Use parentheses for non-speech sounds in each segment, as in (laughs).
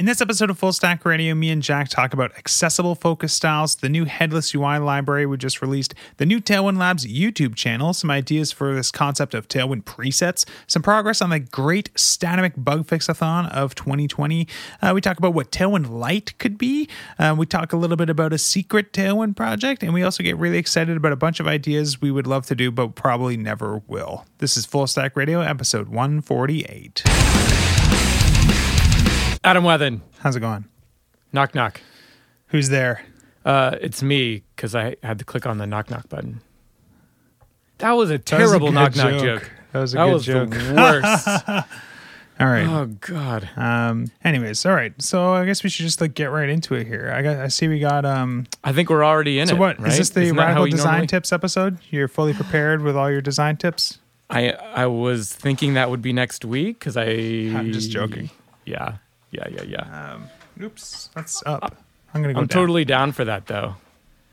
In this episode of Full Stack Radio, me and Jack talk about accessible focus styles, the new headless UI library we just released, the new Tailwind Labs YouTube channel, some ideas for this concept of Tailwind presets, some progress on the great Statamic Bug Fixathon of 2020. Uh, we talk about what Tailwind Light could be. Uh, we talk a little bit about a secret Tailwind project, and we also get really excited about a bunch of ideas we would love to do, but probably never will. This is Full Stack Radio, episode 148. Adam Wathan, How's it going? knock knock. Who's there? Uh, it's me because I had to click on the knock knock button. That was a That was a terrible knock knock joke. That was a That good was joke. the (laughs) worst. All right. oh God. Um. Anyways, all right. So I guess we should just like get right into it here. I got. I see we got. Um. I think we're already in So it. what is right? this? The Isn't radical design normally- tips episode? You're fully prepared with all your design tips. I I was thinking that would be next week because I. I'm just joking. Yeah. Yeah. Yeah. Yeah. Um. Oops. That's up. I'm gonna go. I'm down. totally down for that though.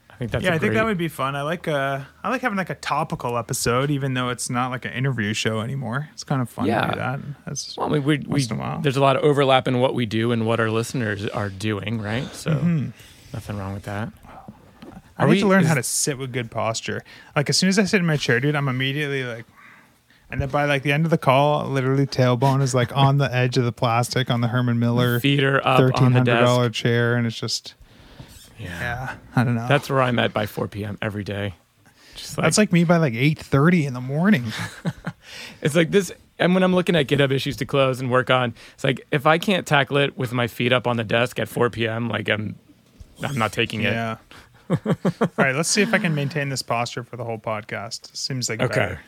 I think that's Yeah, a I think that would be fun. I like uh I like having like a topical episode, even though it's not like an interview show anymore. It's kind of fun to do that. That's, Well, I mean, we, we, in a while. there's a lot of overlap in what we do and what our listeners are doing, right? So Mm-hmm. nothing wrong with that. I Are need we- to learn is- how to sit with good posture. Like as soon as I sit in my chair, dude, I'm immediately like, and then by like the end of the call, literally tailbone is like on the edge of the plastic on the Herman Miller Feet are up thirteen on the hundred desk. dollar chair, and it's just Yeah. yeah, I don't know. That's where I'm at by 4 p.m. every day. Just like, that's like me by like eight thirty in the morning. (laughs) it's like this. And when I'm looking at GitHub issues to close and work on, it's like if I can't tackle it with my feet up on the desk at 4 p.m., like I'm, I'm not taking it. yeah. (laughs) All right, let's see if I can maintain this posture for the whole podcast. Seems like Okay. better.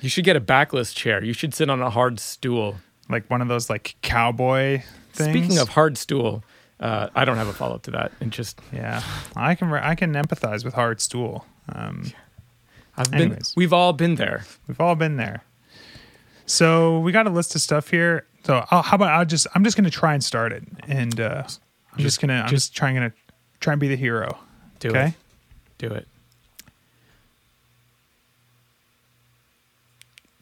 You should get a backless chair. You should sit on a hard stool. like one of those like cowboy things. Speaking of hard stool, uh, I don't have a follow up to that. And just yeah, I can re- I can empathize with hard stool. Um, I've been. Anyways. We've all been there. We've all been there. So we got a list of stuff here. So I'll, how about I'll just I'm just gonna try and start it, and uh, I'm just, Just- gonna I'm just- just trying gonna try and be the hero. Do okay. it. Do it.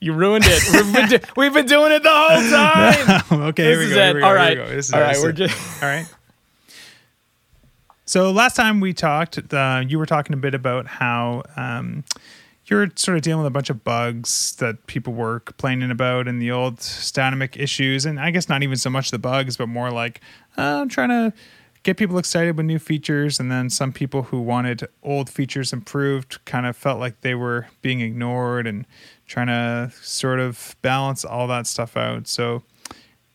You ruined it. We've been, do- (laughs) we've been doing it the whole time. (laughs) okay. this here we go. Here we go. All right. go. This is All right. We're just. All right. (laughs) So last time we talked, uh, you were talking a bit about how um, you're sort of dealing with a bunch of bugs that people were complaining about in the old Statamic issues, and I guess not even so much the bugs, but more like uh, I'm trying to get people excited with new features, and then some people who wanted old features improved kind of felt like they were being ignored, and trying to sort of balance all that stuff out. So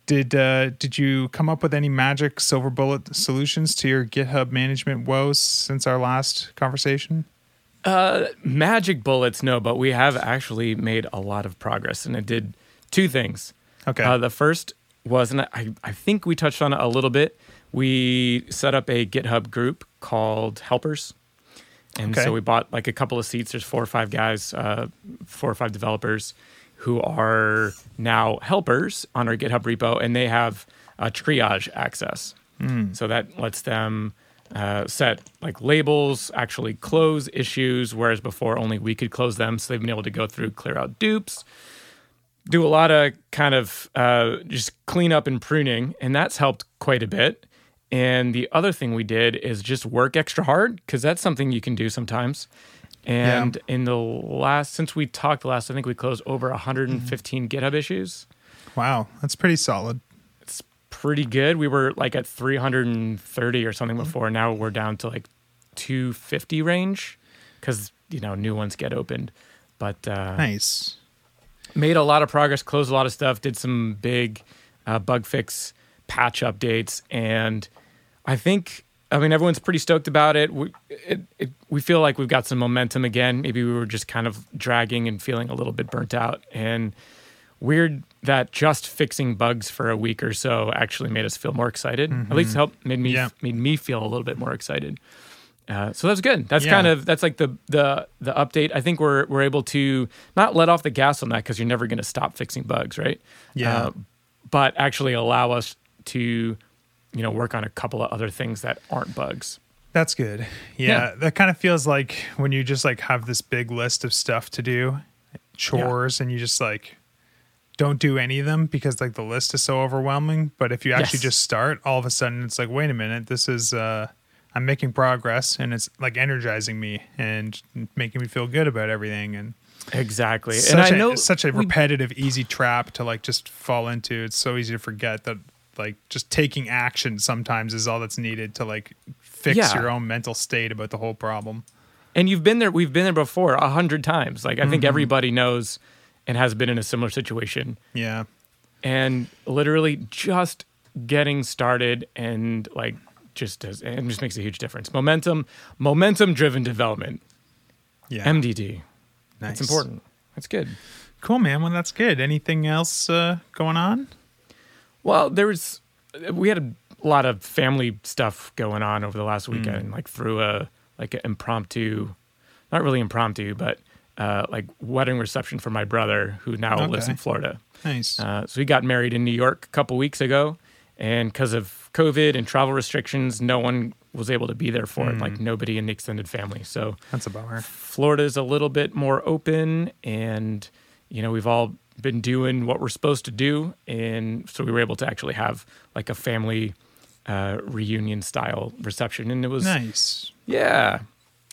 did uh, did you come up with any magic silver bullet solutions to your GitHub management woes since our last conversation? Uh, magic bullets, no, but we have actually made a lot of progress, and it did two things. Okay. Uh, the first was, and I, I think we touched on it a little bit. We set up a GitHub group called Helpers. And Okay. so we bought like a couple of seats. There's four or five guys, uh, four or five developers who are now helpers on our GitHub repo, and they have uh, triage access. So that lets them uh, set like labels, actually close issues, whereas before only we could close them. So they've been able to go through, clear out dupes, do a lot of kind of uh, just cleanup and pruning, and that's helped quite a bit. And the other thing we did is just work extra hard because that's something you can do sometimes. And in the last, since we talked last, I think we closed over 115 GitHub issues. Wow, that's pretty solid. It's pretty good. We were like at 330 or something before. Now we're down to like 250 range because you know new ones get opened. But uh, Nice. made a lot of progress, closed a lot of stuff, did some big uh, bug fix patch updates, and I think I mean everyone's pretty stoked about it. We it, it, we feel like we've got some momentum again. Maybe we were just kind of dragging and feeling a little bit burnt out, and weird that just fixing bugs for a week or so actually made us feel more excited. At least helped made me Mm-hmm. Yeah. made me feel a little bit more excited. Uh, so that's good. That's Yeah. kind of that's like the the the update. I think we're we're able to not let off the gas on that because you're never going to stop fixing bugs, right? Yeah. Uh, but actually allow us to, you know, work on a couple of other things that aren't bugs. That's good. Yeah, Yeah. that kind of feels like when you just like have this big list of stuff to do, chores, and you just like don't do any of them because like the list is so overwhelming. But if you actually Yes. just start, all of a sudden it's like, wait a minute, this is uh I'm making progress and it's like energizing me and making me feel good about everything and Exactly. such and I a, know it's such a we- repetitive, easy trap to like just fall into. It's so easy to forget that like just taking action sometimes is all that's needed to like fix Yeah. your own mental state about the whole problem. and you've been there we've been there before a hundred times like i Mm-hmm. think everybody knows and has been in a similar situation Yeah. and literally just getting started and like just does it just makes a huge difference momentum momentum driven development Yeah. mdd nice. it's important that's good Cool, man. Well, that's good. Anything else uh, going on? Well there was we had a lot of family stuff going on over the last weekend like through a like an impromptu not really impromptu but uh, like wedding reception for my brother who now lives in florida Nice. Uh, so he got married in New York a couple weeks ago, and because of COVID and travel restrictions, no one was able to be there for it. Like nobody in the extended family. So that's a bummer. Florida's a little bit more open, and you know we've all been doing what we're supposed to do, and so we were able to actually have like a family uh, reunion style reception, and it was Nice. yeah,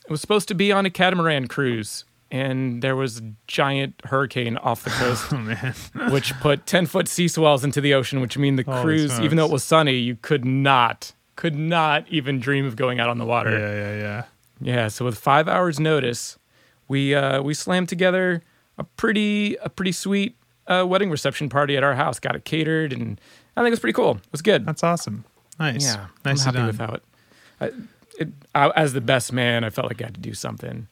it was supposed to be on a catamaran cruise. And there was a giant hurricane off the coast (laughs) Oh man. (laughs) which put 10 foot sea swells into the ocean, which mean the Holy cruise, even though it was sunny, you could not, could not even dream of going out on the water. yeah, yeah, yeah. Yeah, so with five hours notice, we uh, we slammed together a pretty a pretty sweet uh, wedding reception party at our house. Got it catered, and I think it was pretty cool. It was good. That's awesome. Nice. yeah, Nice I'm happy with how it. I, it I, as the best man, I felt like I had to do something.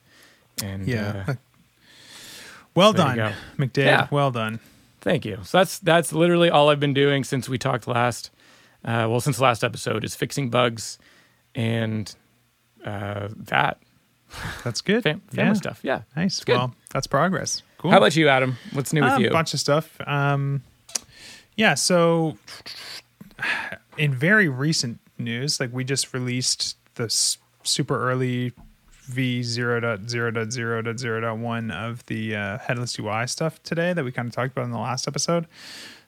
And Yeah. uh, (laughs) well done. McDade. Yeah. Well done. Thank you. So that's that's literally all I've been doing since we talked last. Uh, well, since the last episode is fixing bugs, and uh, that That's good. (laughs) fam- family yeah. stuff. Yeah. Nice. good. Well, that's progress. Cool. How about you, Adam? What's new with Uh, you? A bunch of stuff. Um, yeah. So, in very recent news, like we just released the s- super early v 0.0.0.0.1 of the uh, headless UI stuff today that we kind of talked about in the last episode.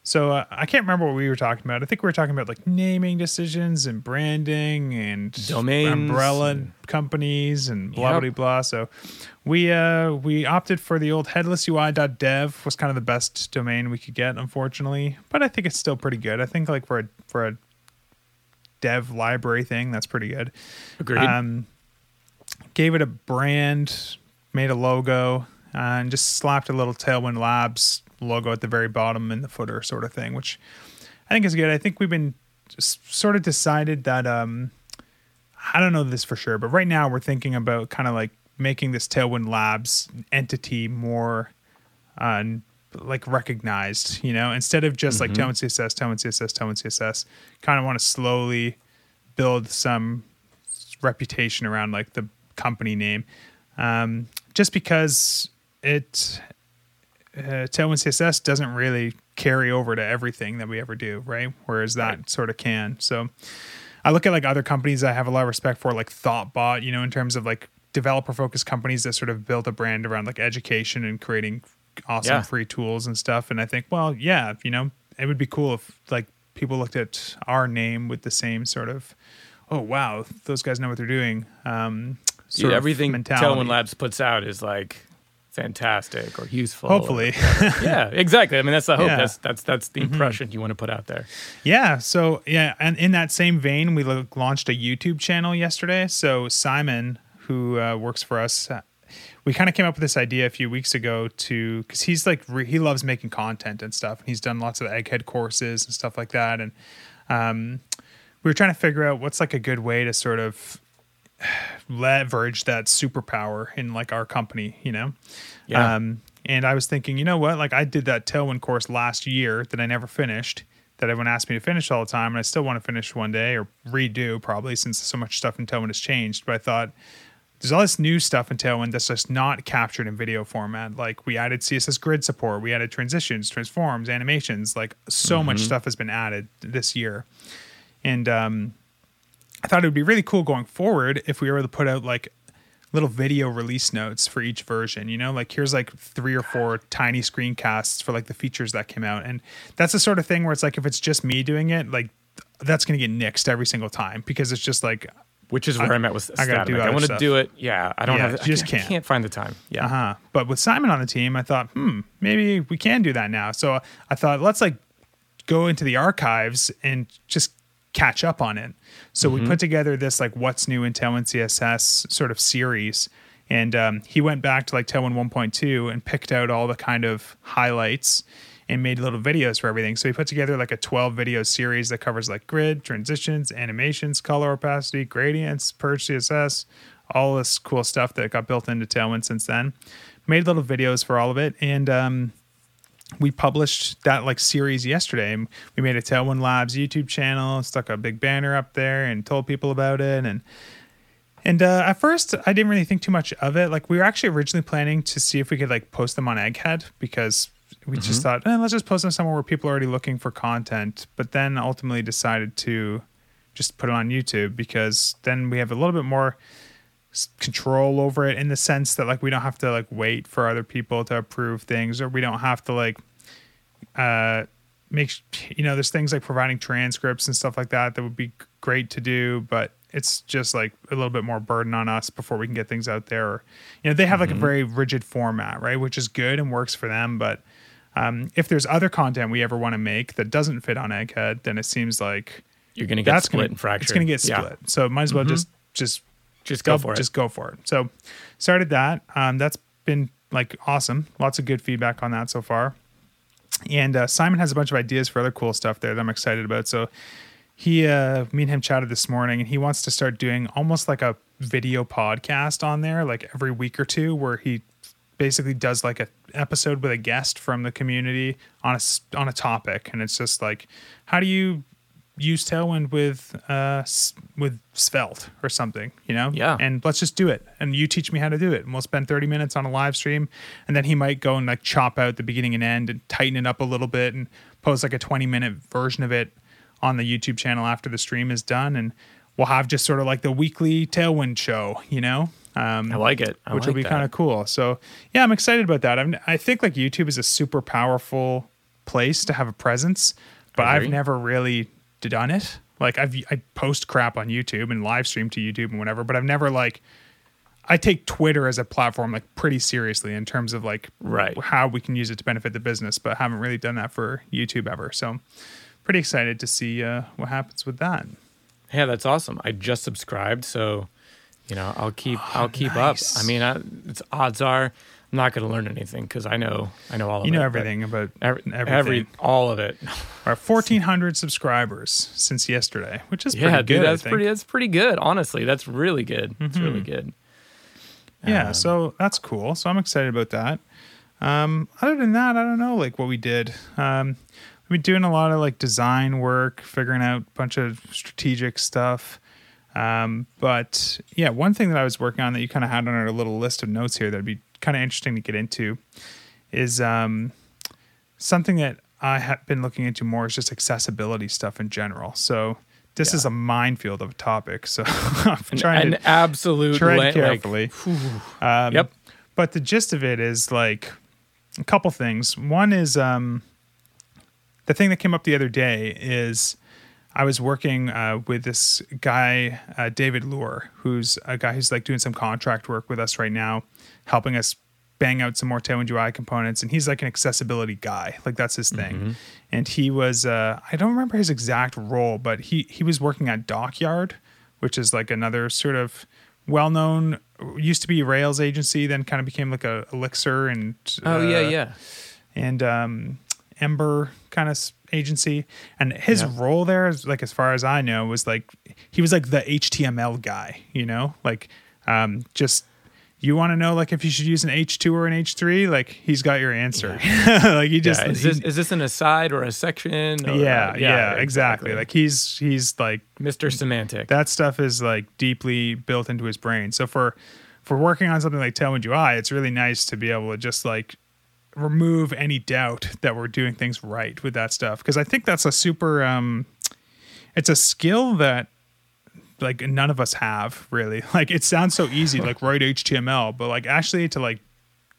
So uh, I can't remember what we were talking about. I think we were talking about like naming decisions and branding and Domains umbrella and- companies and blah Yep. blah blah. So we uh we opted for the old headlessui.dev was kind of the best domain we could get, unfortunately. But I think it's still pretty good. I think like for a for a dev library thing, that's pretty good. Agreed. Um, gave it a brand, made a logo, uh, and just slapped a little Tailwind Labs logo at the very bottom in the footer, sort of thing, which I think is good. I think we've been sort of decided that um, I don't know this for sure, but right now we're thinking about kind of like making this Tailwind Labs entity more uh, like recognized, you know, instead of just like Tailwind CSS, Tailwind CSS, Tailwind CSS, kind of want to slowly build some reputation around like the company name. Um, just because it uh, Tailwind CSS doesn't really carry over to everything that we ever do, right? Whereas that Right. sort of can. So I look at like other companies I have a lot of respect for, like ThoughtBot, you know, in terms of like developer focused companies that sort of built a brand around like education and creating awesome Yeah. free tools and stuff. And I think, well, yeah, you know, it would be cool if like people looked at our name with the same sort of, oh wow, those guys know what they're doing. Um, Dude, everything. Tailwind Labs puts out is like fantastic or useful. Hopefully. yeah, (laughs) exactly. I mean, that's the hope. Yeah. Mm-hmm. That's that's that's the impression you want to put out there. Yeah. So yeah, and in that same vein, we launched a YouTube channel yesterday. So Simon, who uh, works for us, uh, we kind of came up with this idea a few weeks ago to because he's like re- he loves making content and stuff. And he's done lots of egghead courses and stuff like that. And um, we were trying to figure out what's like a good way to sort of leverage that superpower in like our company, you know. Yeah. Um, and I was thinking, you know what? Like I did that Tailwind course last year that I never finished. That everyone asked me to finish all the time, and I still want to finish one day or redo probably since so much stuff in Tailwind has changed. But I thought there's all this new stuff in Tailwind that's just not captured in video format. Like we added CSS grid support, we added transitions, transforms, animations. Like so much stuff has been added this year, and um, I thought it would be really cool going forward if we were able to put out like little video release notes for each version. You know, like here's like three or four tiny screencasts for like the features that came out, and that's the sort of thing where it's like if it's just me doing it, like that's gonna get nixed every single time because it's just like which is where I, am at with I gotta do I want to do it. Yeah, I don't Yeah, have. I just I, can't. Can't find the time. Yeah. uh huh. But with Simon on the team, I thought, hmm, maybe we can do that now. So I thought, let's like go into the archives and just catch up on it. So we put together this like what's new in Tailwind CSS sort of series. And um, he went back to like Tailwind 1.2 and picked out all the kind of highlights and made little videos for everything. So he put together like a 12 video series that covers like grid, transitions, animations, color opacity, gradients, purge CSS, all this cool stuff that got built into Tailwind since then. Made little videos for all of it. And um, we published that like series yesterday. And We made a Tailwind Labs YouTube channel, stuck a big banner up there, and told people about it. And and uh, at first, I didn't really think too much of it. Like we were actually originally planning to see if we could like post them on Egghead because we just thought, eh, let's just post them somewhere where people are already looking for content. But then ultimately decided to just put it on YouTube because then we have a little bit more control over it in the sense that like we don't have to like wait for other people to approve things or we don't have to like uh make you know there's things like providing transcripts and stuff like that that would be great to do but it's just like a little bit more burden on us before we can get things out there or, you know they have like a very rigid format right which is good and works for them but um, if there's other content we ever want to make that doesn't fit on egghead then it seems like You're gonna get that's split gonna, and fractured. it's gonna get Yeah. split so might as well just just Just go for it. just go for it. So started that. Um, that's been like awesome. Lots of good feedback on that so far. And uh, Simon has a bunch of ideas for other cool stuff there that I'm excited about. So he, uh, me and him chatted this morning, and he wants to start doing almost like a video podcast on there, like every week or two, where he basically does like a episode with a guest from the community on a on a topic, and it's just like, how do you use Tailwind with uh with Svelte or something, you know? Yeah. And let's just do it, and you teach me how to do it, and we'll spend thirty minutes on a live stream, and then he might go and like chop out the beginning and end and tighten it up a little bit and post like a twenty minute version of it on the YouTube channel after the stream is done, and we'll have just sort of like the weekly Tailwind show, you know? Um, I like it. I which like will be kind of cool. So yeah, I'm excited about that. I'm, I think like YouTube is a super powerful place to have a presence, but I've never really done it. Like I've I post crap on YouTube and live stream to YouTube and whatever, but I've never like I take Twitter as a platform like pretty seriously in terms of like Right. how we can use it to benefit the business, but haven't really done that for YouTube ever. So pretty excited to see uh, what happens with that. Yeah, that's awesome. I just subscribed, so you know I'll keep I'll (sighs) keep nice. up. I mean, I, it's odds are I'm not going to learn anything because I know I know all of You it. know but everything about Every, everything. every all of it. (laughs) Our 1,400 subscribers since yesterday, which is yeah, pretty dude, good. That's pretty. That's pretty good. Honestly, that's really good. It's really Mm-hmm. good. Yeah, Um, so that's cool. So I'm excited about that. Um, other than that, I don't know like what we did. Um, we've been doing a lot of like design work, figuring out a bunch of strategic stuff. Um, but yeah, one thing that I was working on that you kind of had on our little list of notes here that'd be kind of interesting to get into is um, something that I have been looking into more is just accessibility stuff in general. So this Yeah. is a minefield of a topic. So (laughs) I'm An, trying an to absolute tread la- like, carefully. Um, Yep. But the gist of it is like a couple things. One is um, the thing that came up the other day is I was working uh, with this guy, uh, David Luhr, who's a guy who's like doing some contract work with us right now, helping us bang out some more Tailwind UI components. And he's like an accessibility guy, like that's his thing. And he was, uh, I don't remember his exact role, but he he was working at Dockyard, which is like another sort of well-known used to be Rails agency, then kind of became like a Elixir and Oh yeah, uh, yeah. and um, Ember kind of agency. And his Yeah. role there, is like as far as I know, was like he was like the HTML guy. You know, like um, just you want to know like if you should use an H2 or an H3, like he's got your answer. (laughs) like he just yeah. Is he- this is this an aside or a section? Or, yeah, uh, yeah, exactly. Like he's he's like Mr. Semantic. that stuff is like deeply built into his brain. So for for working on something like Tailwind UI, it's really nice to be able to just like remove any doubt that we're doing things right with that stuff because I think that's a super um it's a skill that like none of us have really. (laughs) Like it sounds so easy, (laughs) like write HTML, but like actually to like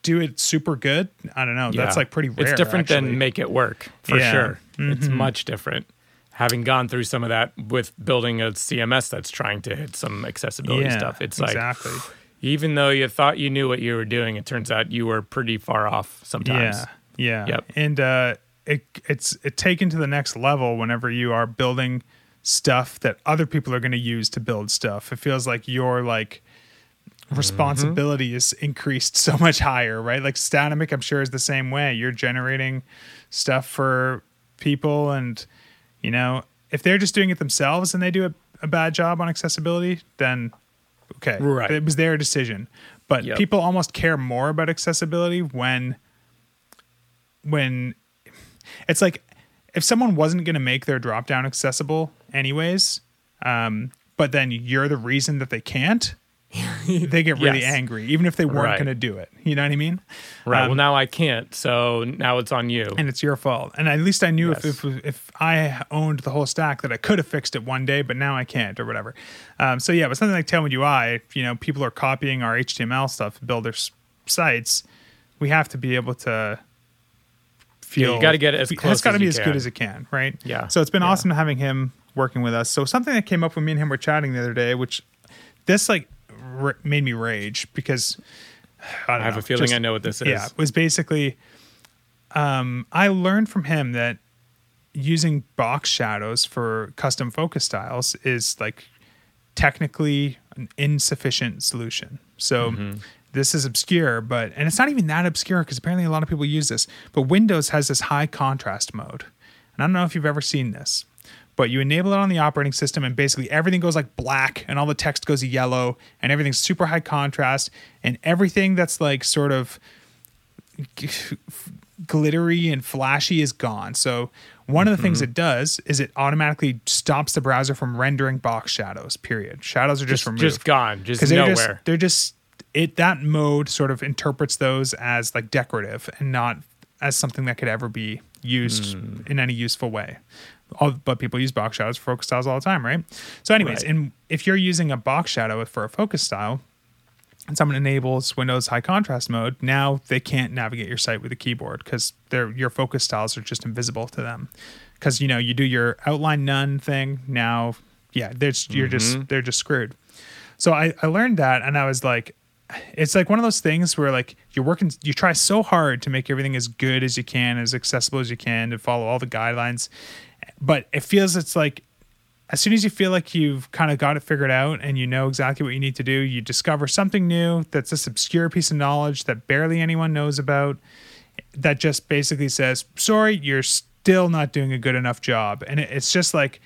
do it super good, I don't know. That's like pretty rare. It's different actually. than make it work for Yeah. Mm-hmm. sure. It's much different. Having gone through some of that with building a CMS that's trying to hit some accessibility yeah, stuff, it's like exactly. (sighs) even though you thought you knew what you were doing, it turns out you were pretty far off sometimes. Yeah, yeah. Yep. And uh, it it's it taken to the next level whenever you are building stuff that other people are going to use to build stuff. It feels like your like mm-hmm. responsibility is increased so much higher, right? Like Statamic, I'm sure is the same way. You're generating stuff for people, and you know if they're just doing it themselves and they do a, a bad job on accessibility, then okay, Right. It was their decision. But Yep. people almost care more about accessibility when when it's like if someone wasn't going to make their drop down accessible anyways um, but then you're the reason that they can't (laughs) they get really Yes. angry even if they weren't Right. going to do it you know what i mean Right. Um, well, now I can't. So now it's on you. and it's your fault and at least i knew Yes. if, if if i owned the whole stack that i could have fixed it one day but now i can't or whatever um, so yeah but something like tailwind ui you know people are copying our html stuff to build their s- sites we have to be able to feel You gotta get it as close it's got to be as good as it can right Yeah, so it's been yeah. awesome having him working with us so something that came up when me and him were chatting the other day which this like r- made me rage because I, don't I have know, a feeling just- I know what this is. yeah, was basically um, I learned from him that using box shadows for custom focus styles is like technically an insufficient solution. So Mm-hmm. this is obscure, but and it's not even that obscure because apparently a lot of people use this. But Windows has this high contrast mode. And I don't know if you've ever seen this, but you enable it on the operating system and basically everything goes like black and all the text goes yellow and everything's super high contrast and everything that's like sort of (laughs) glittery and flashy is gone. So one of the things it does is it automatically stops the browser from rendering box shadows. Period. Shadows are just, just, removed just gone. Just because they're nowhere. just they're just it that mode sort of interprets those as like decorative and not as something that could ever be used Hmm. in any useful way. All, but people use box shadows for focus styles all the time, right? So, anyways, Right. and if you're using a box shadow for a focus style, and someone enables Windows high contrast mode, now they can't navigate your site with a keyboard because their your focus styles are just invisible to them. Because you know you do your outline none thing now, yeah, they're just, you're just mm-hmm. they're just screwed. So I I learned that and I was like, it's like one of those things where like you're working, you try so hard to make everything as good as you can, as accessible as you can, to follow all the guidelines, but it feels it's like as soon as you feel like you've kind of got it figured out and you know exactly what you need to do, you discover something new that's this obscure piece of knowledge that barely anyone knows about that just basically says, sorry, you're still not doing a good enough job. And it, it's just like,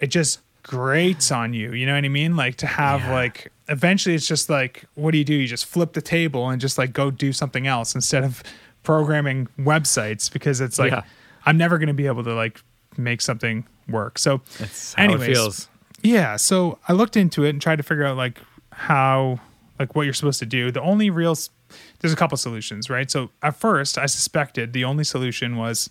it just grates on you. You know what I mean? Like to have Yeah. like, eventually it's just like, what do you do? You just flip the table and just like go do something else instead of programming websites because it's like, Yeah. I'm never going to be able to like make something work. So, That's how anyways, it feels. yeah, so I looked into it and tried to figure out like how like what you're supposed to do. The only real s- there's a couple solutions, right? So at first, I suspected the only solution was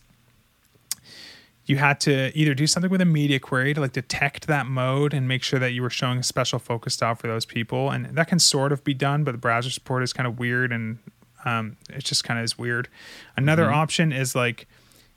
you had to either do something with a media query to like detect that mode and make sure that you were showing a special focus style for those people, and that can sort of be done, but the browser support is kind of weird and um, it just kind of is weird. Another option is like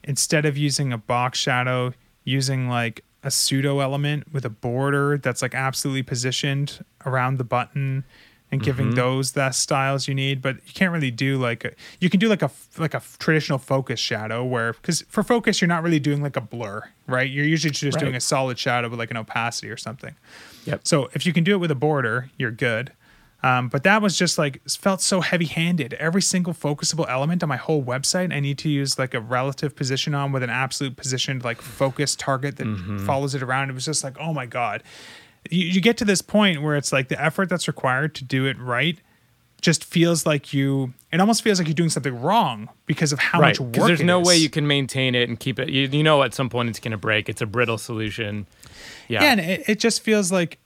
instead of using a box shadow, using like a pseudo element with a border that's like absolutely positioned around the button and giving mm-hmm. those the styles you need. But you can't really do like a, you can do like a like a traditional focus shadow where because for focus you're not really doing like a blur right? You're usually just doing a solid shadow with like an opacity or something. Yep. so if you can do it with a border, you're good. Um, but that was just like felt so heavy handed. Every single focusable element on my whole website, I need to use like a relative position on with an absolute positioned like focus target that follows it around. It was just like, oh my god. You, you get to this point where it's like the effort that's required to do it right just feels like you. It almost feels like you're doing something wrong because of how right. much work. There's no way you can maintain it and keep it. You, you know, at some point it's going to break. It's a brittle solution. Yeah. Yeah, and it, it just feels like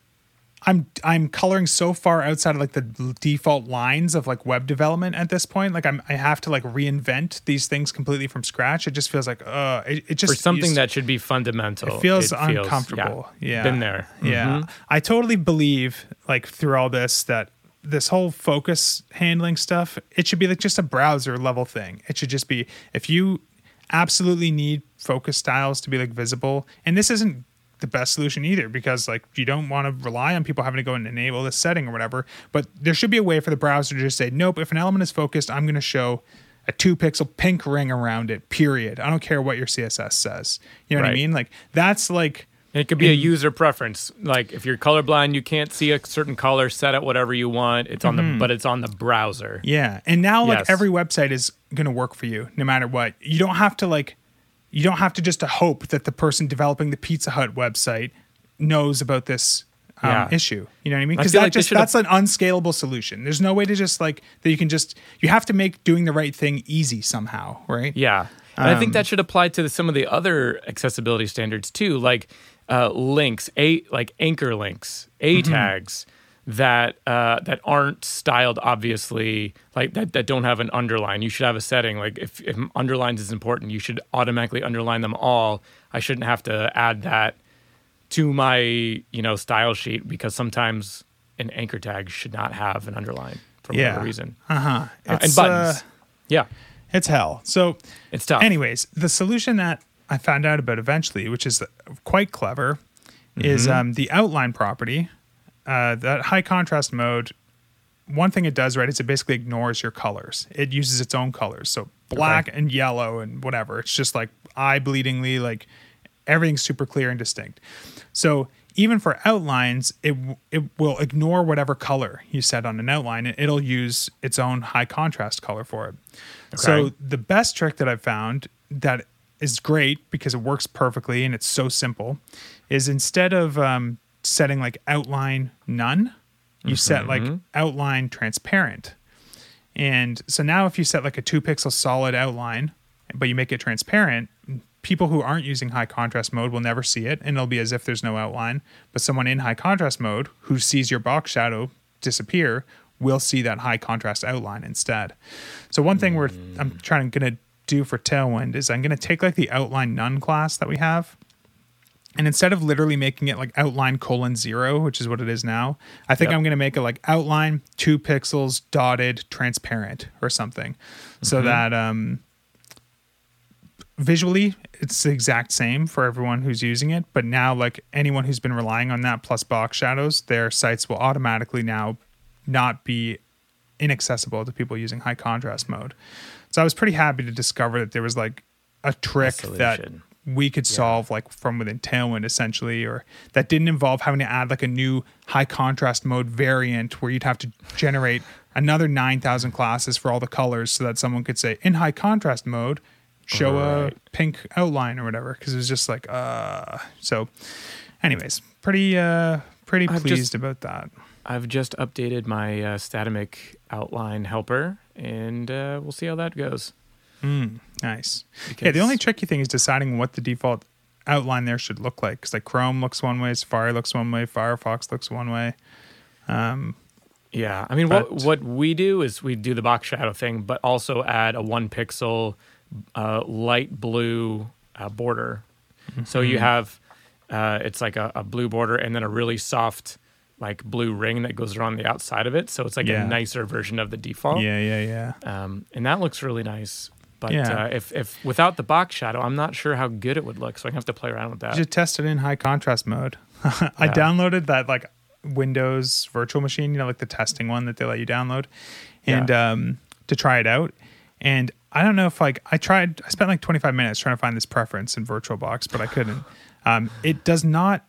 I'm I'm coloring so far outside of like the default lines of like web development at this point. Like I'm I have to like reinvent these things completely from scratch. It just feels like uh it, it just For something that should be fundamental. it feels uncomfortable. Yeah. Been there. Yeah. Mhm. I totally believe like through all this that this whole focus handling stuff, it should be like just a browser level thing. It should just be if you absolutely need focus styles to be like visible, and this isn't the best solution either because like you don't want to rely on people having to go and enable this setting or whatever. But there should be a way for the browser to just say, nope, if an element is focused, I'm going to show a two pixel pink ring around it, period. I don't care what your CSS says. You know what I mean? Like that's like It could be a user preference. Like if you're colorblind, you can't see a certain color, set it whatever you want. It's on the mm-hmm. but it's on the browser. Yeah. And now like Yes. every website is going to work for you no matter what. You don't have to like you don't have to just hope that the person developing the Pizza Hut website knows about this um, Yeah. issue. You know what I mean? Because that like just that's an unscalable solution. There's no way to just like that you can just you have to make doing the right thing easy somehow, right? Yeah. And I Um, think that should apply to some of the other accessibility standards too, like uh, links, a like anchor links, a Mm-hmm. That uh, that aren't styled obviously, like that that don't have an underline. You should have a setting like if, if underlines is important, you should automatically underline them all. I shouldn't have to add that to my you know style sheet because sometimes an anchor tag should not have an underline for Yeah. whatever reason. Uh-huh. Uh, and buttons. uh, yeah, it's hell. So it's tough. Anyways, the solution that I found out about eventually, which is quite clever, is Mm-hmm. um, the outline property. Uh, that high contrast mode. One thing it does right is it basically ignores your colors. It uses its own colors, so black and yellow and whatever. It's just like eye bleedingly, like everything's super clear and distinct. So even for outlines, it it will ignore whatever color you set on an outline, and it'll use its own high contrast color for it. So the best trick that I've found that is great because it works perfectly and it's so simple is instead of um, setting like outline none, you set like mm-hmm. outline transparent. And so now if you set like a two pixel solid outline, but you make it transparent, people who aren't using high contrast mode will never see it and it'll be as if there's no outline. But someone in high contrast mode who sees your box shadow disappear will see that high contrast outline instead. So one thing we're I'm mm. trying gonna do for Tailwind is I'm gonna take like the outline none class that we have and instead of literally making it like outline colon zero, which is what it is now, I think Yep. I'm going to make it like outline two pixels dotted transparent or something, so that um, visually it's the exact same for everyone who's using it. But now, like anyone who's been relying on that plus box shadows, their sites will automatically now not be inaccessible to people using high contrast mode. So I was pretty happy to discover that there was like a trick that solution. We could solve like from within Tailwind essentially, or that didn't involve having to add like a new high contrast mode variant where you'd have to generate another 9,000 classes for all the colors so that someone could say in high contrast mode, show a pink outline or whatever. Cause it was just like, uh, so anyways, pretty, uh, pretty I've pleased just- about that. I've just updated my uh, Statamic outline helper, and uh, we'll see how that goes. Nice. yeah, the only tricky thing is deciding what the default outline there should look like. Because like Chrome looks one way, Safari looks one way, Firefox looks one way. Yeah, I mean, But- what what we do is we do the box shadow thing, but also add a one pixel uh, light blue uh, border. So Mm-hmm. you have uh, it's like a, a blue border and then a really soft like blue ring that goes around the outside of it. So it's like Yeah. a nicer version of the default. Yeah, yeah, yeah. um, and that looks really nice. But Yeah. uh, if if without the box shadow, I'm not sure how good it would look. So I have to play around with that. You should test it in high contrast mode. (laughs) I Yeah. downloaded that like Windows virtual machine, you know, like the testing one that they let you download, and um, to try it out. And I don't know if like I tried, I spent like 25 minutes trying to find this preference in VirtualBox, but I couldn't. Um, it does not.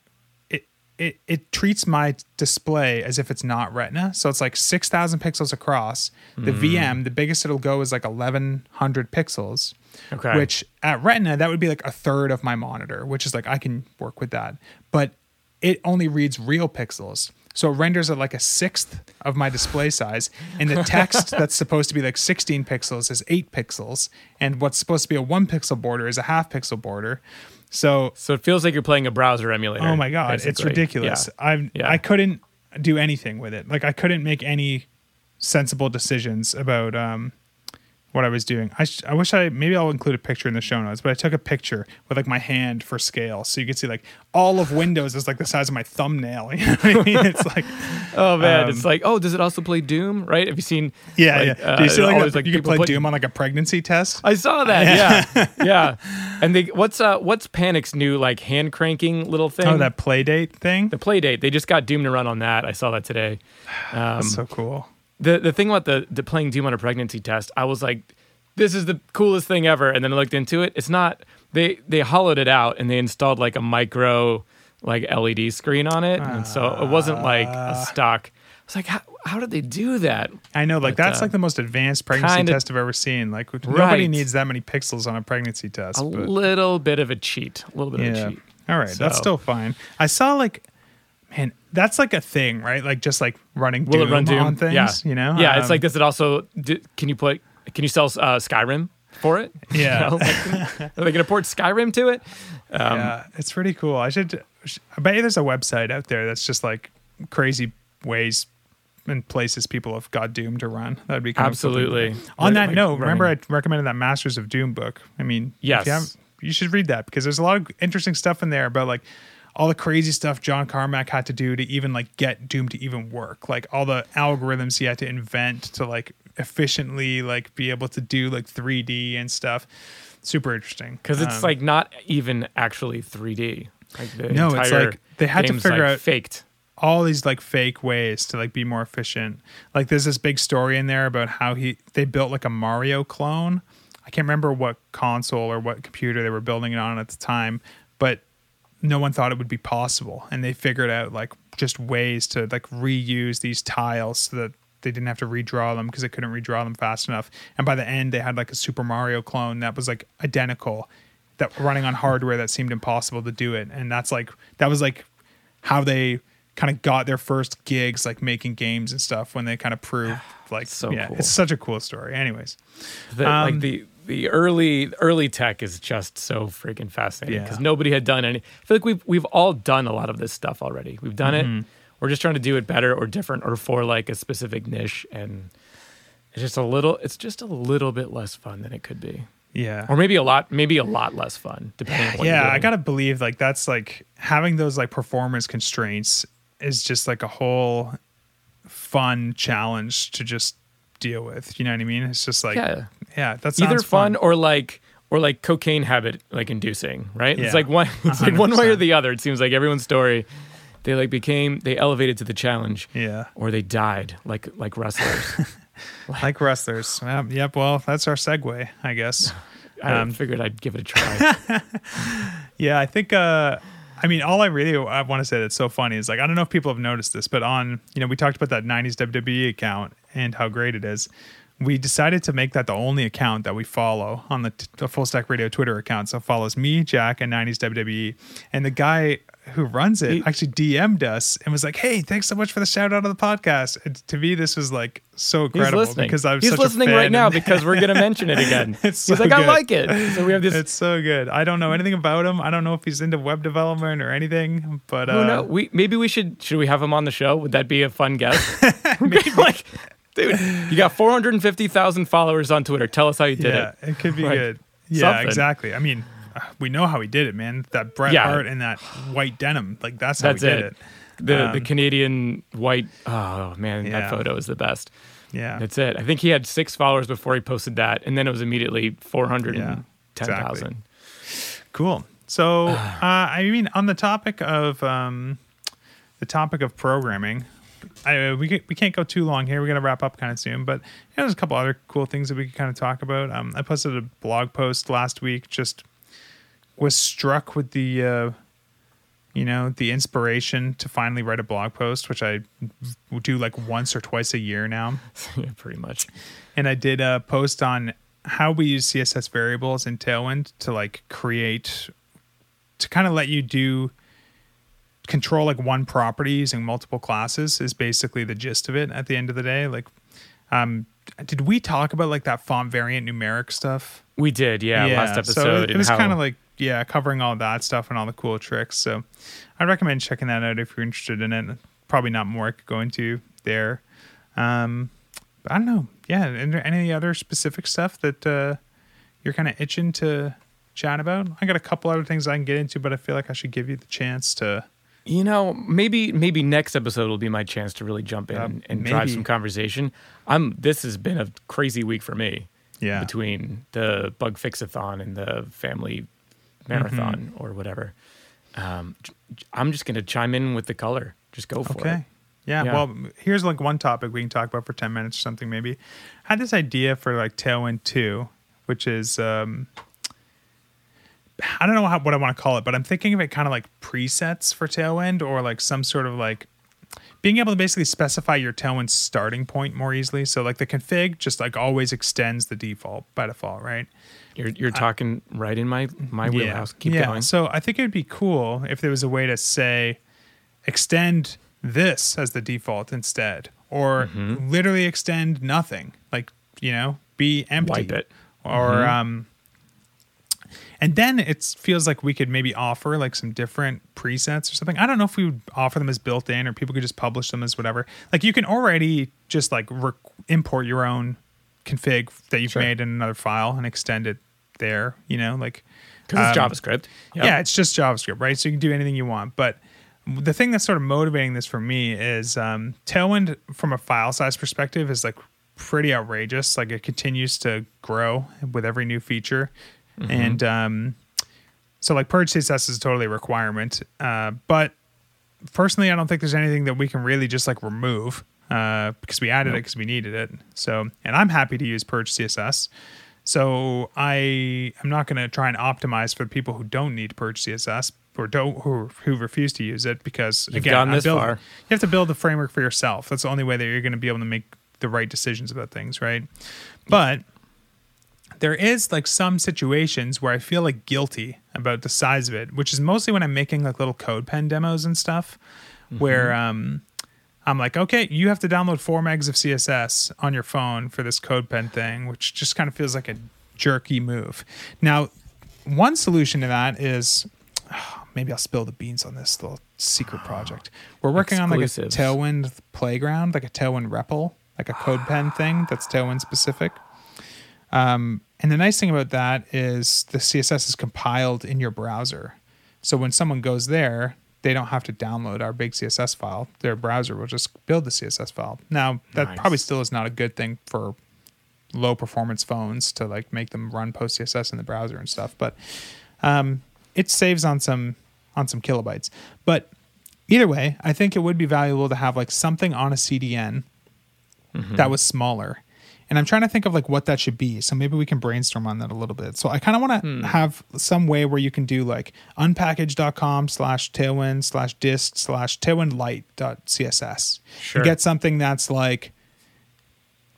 It it treats my display as if it's not Retina, so it's like 6,000 pixels across. The hmm. VM, the biggest it'll go is like 1,100 pixels Okay. which at Retina that would be like a third of my monitor, which is like I can work with that. But it only reads real pixels. So it renders at like a sixth of my display size. And the text (laughs) that's supposed to be like 16 pixels is eight pixels. And what's supposed to be a one pixel border is a half pixel border. So so it feels like you're playing a browser emulator. Oh my god, it's ridiculous. Yeah. I Yeah. I couldn't do anything with it. Like I couldn't make any sensible decisions about um, what I was doing. I, sh- I wish I maybe I'll include a picture in the show notes, but I took a picture with like my hand for scale, so you can see like all of Windows is like the size of my thumbnail. (laughs) You know what I mean? It's like (laughs) Oh man, Um, it's like, oh, does it also play Doom? Right? Have you seen? yeah, like, yeah. Do you uh, see like, always, a, like, you can play Doom on like a pregnancy test? I saw that. Yeah, (laughs) yeah. And they, what's uh, what's Panic's new like hand cranking little thing? Oh, that play date thing. the play date. They just got Doom to run on that. I saw that today. (sighs) Um, That's so cool. The the thing about the the playing Doom on a pregnancy test, I was like, this is the coolest thing ever. And then I looked into it. It's not. They they hollowed it out and they installed like a micro like LED screen on it, and so it wasn't like Ah. a stock. I was like, how, how did they do that? I know, like But, that's uh, like the most advanced pregnancy kinda- test I've ever seen. Like nobody needs that many pixels on a pregnancy test. A but- little bit of a cheat. A little bit of a cheat. All right, that's still fine. I saw like, man, that's like a thing, right? Like just like running Will Doom, it run Doom on things, Yeah. you know? Yeah, it's Um, like does it also? do- Can you put? Can you sell uh, Skyrim for it? (laughs) Yeah. You know, like, are they going to port Skyrim to it? Um, yeah, it's pretty cool. I should. I bet you there's a website out there that's just like crazy ways and places people have got Doom to run. That'd be Absolutely. On that Like note, remember I recommended that Masters of Doom book. I mean, Yes. you, you should read that because there's a lot of interesting stuff in there about like all the crazy stuff John Carmack had to do to even like get Doom to even work. Like all the algorithms he had to invent to like efficiently like be able to do like 3D and stuff. Super interesting. because it's Um, like not even actually 3D. Like the No, it's like they had to figure like, out- faked. all these like fake ways to like be more efficient. Like there's this big story in there about how he they built like a Mario clone. I can't remember what console or what computer they were building it on at the time, but no one thought it would be possible and they figured out like just ways to like reuse these tiles so that they didn't have to redraw them because they couldn't redraw them fast enough. And by the end they had like a Super Mario clone that was like identical that running on hardware that seemed impossible to do it. And that's like that was like how they kind of got their first gigs like making games and stuff when they kind of proved (sighs) like So yeah cool. it's such a cool story anyways The, Um, like the the early early tech is just so freaking fascinating Yeah. because nobody had done any. I feel like we've we've all done a lot of this stuff already. We've done Mm-hmm. it. We're just trying to do it better or different or for like a specific niche, and it's just a little. It's just a little bit less fun than it could be, yeah or maybe a lot. Maybe a lot less fun depending. on what yeah i gotta believe like that's like having those like performance constraints is just like a whole fun challenge to just deal with you know what i mean it's just like yeah, Yeah. that's either fun, or like or like cocaine habit like inducing, right? Yeah. It's like one it's like one way or the other. It seems like everyone's story they like became they elevated to the challenge yeah or they died like like wrestlers. (laughs) like wrestlers yep, yep well that's our segue i guess (laughs) I Um, figured I'd give it a try. (laughs) Yeah, I think. uh I mean, all I really I want to say that's so funny is like I don't know if people have noticed this, but on you know we talked about that '90s WWE account and how great it is. We decided to make that the only account that we follow on the, the Full Stack Radio Twitter account. So it follows me, Jack, and '90s WWE, and the guy who runs it He- actually DM'd us and was like, "Hey, thanks so much for the shout out of the podcast." And to me, this was like so incredible because I'm He's such listening a fan right now because we're gonna mention it again. (laughs) It's He's so like, I like it. So we have this. It's so good. I don't know anything about him. I don't know if he's into web development or anything, but who uh, knows? We maybe we should should we have him on the show? Would that be a fun guest? (laughs) (laughs) like, dude, you got four hundred and fifty thousand followers on Twitter. Tell us how you did yeah, it. it. could be Like, good. Yeah, something. exactly. I mean, we know how he did it, man. That Bret Yeah. Hart and that white denim, like that's how That's he did it. it. The the Um, Canadian white. Oh man, Yeah. that photo is the best. Yeah, That's it. I think he had six followers before he posted that, and then it was immediately four hundred and ten thousand. cool. So, (sighs) uh, I mean, on the topic of um, the topic of programming, I, we we can't go too long here. We're gonna wrap up kind of soon, but you know, there's a couple other cool things that we could kind of talk about. Um, I posted a blog post last week. Just was struck with the, uh, you know, the inspiration to finally write a blog post, which I do like once or twice a year now. (laughs) yeah, pretty much. And I did a post on how we use CSS variables in Tailwind to like create, to kind of let you do control like one property using multiple classes is basically the gist of it at the end of the day. Like, um, did we talk about like that font variant numeric stuff? We did, yeah, last episode. So it, it was how- kind of like, yeah, covering all that stuff and all the cool tricks. So I'd recommend checking that out if you're interested in it. probably not more I could go into there. Um, but I don't know. Yeah, and there any other specific stuff that uh, you're kind of itching to chat about? I got a couple other things I can get into, but I feel like I should give you the chance to. You know, maybe maybe next episode will be my chance to really jump in Uh, and, and drive some conversation. I'm this has been a crazy week for me. Yeah. Between the bug fixathon and the family marathon Mm-hmm. or whatever. Um, I'm just gonna chime in with the color. Just go for it. Okay. Yeah, Yeah. Well, here's like one topic we can talk about for 10 minutes or something, maybe. I had this idea for like Tailwind 2, which is, um, I don't know how, what I want to call it, but I'm thinking of it kind of like presets for Tailwind or like some sort of like being able to basically specify your Tailwind starting point more easily. So like the config just like always extends the default by default, right? You're you're talking right in my my wheelhouse. Keep yeah. going. So I think it would be cool if there was a way to say extend this as the default instead, or Mm-hmm. literally extend nothing, like you know, be empty, Wipe it. or Mhm. um. And then it feels like we could maybe offer like some different presets or something. I don't know if we would offer them as built in or people could just publish them as whatever. Like you can already just like rec- import your own config that you've Sure. made in another file and extend it there, you know, like Because it's um, JavaScript. Yep. yeah, it's just JavaScript, right? So you can do anything you want. But the thing that's sort of motivating this for me is um, Tailwind, from a file size perspective, is like pretty outrageous. Like it continues to grow with every new feature, and um, so like Purge CSS is totally a requirement. Uh, but personally, I don't think there's anything that we can really just like remove uh, because we added it because we needed it. So, and I'm happy to use Purge CSS. So I am not going to try and optimize for people who don't need Purge CSS or don't who who refuse to use it because You've again, gone this building- far. you have to build the framework for yourself. That's the only way that you're going to be able to make the right decisions about things, right? But there is like some situations where I feel like guilty about the size of it, which is mostly when I'm making like little CodePen demos and stuff, where um, I'm like, okay, you have to download four megs of CSS on your phone for this CodePen thing, which just kind of feels like a jerky move. Now, one solution to that is (sighs) maybe I'll spill the beans on this little secret (sighs) project. We're working on like a Tailwind playground, like a Tailwind REPL, like a CodePen thing that's Tailwind specific. Um, and the nice thing about that is the CSS is compiled in your browser. So when someone goes there, they don't have to download our big CSS file. Their browser will just build the CSS file. Now, that Nice. probably still is not a good thing for low performance phones to like make them run PostCSS in the browser and stuff, but um, it saves on some on some kilobytes. But either way, I think it would be valuable to have like something on a CDN that was smaller. And I'm trying to think of like what that should be. So maybe we can brainstorm on that a little bit. So I kind of want to hmm. have some way where you can do like unpkg.com slash tailwind slash dist slash tailwind light dot css. Sure. You get something that's like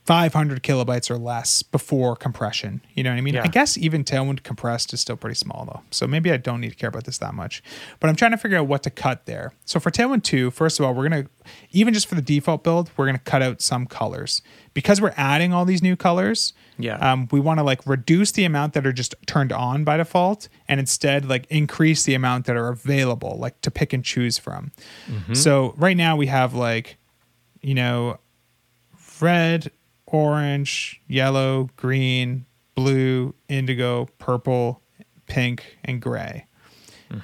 500 kilobytes or less before compression. You know what I mean? Yeah. I guess even Tailwind compressed is still pretty small though. So maybe I don't need to care about this that much. But I'm trying to figure out what to cut there. So for Tailwind 2, first of all, we're going to, even just for the default build, we're going to cut out some colors. Because we're adding all these new colors, Yeah. um, we want to like reduce the amount that are just turned on by default and instead like increase the amount that are available, like to pick and choose from. So right now we have like, you know, red, orange, yellow, green, blue, indigo, purple, pink, and gray.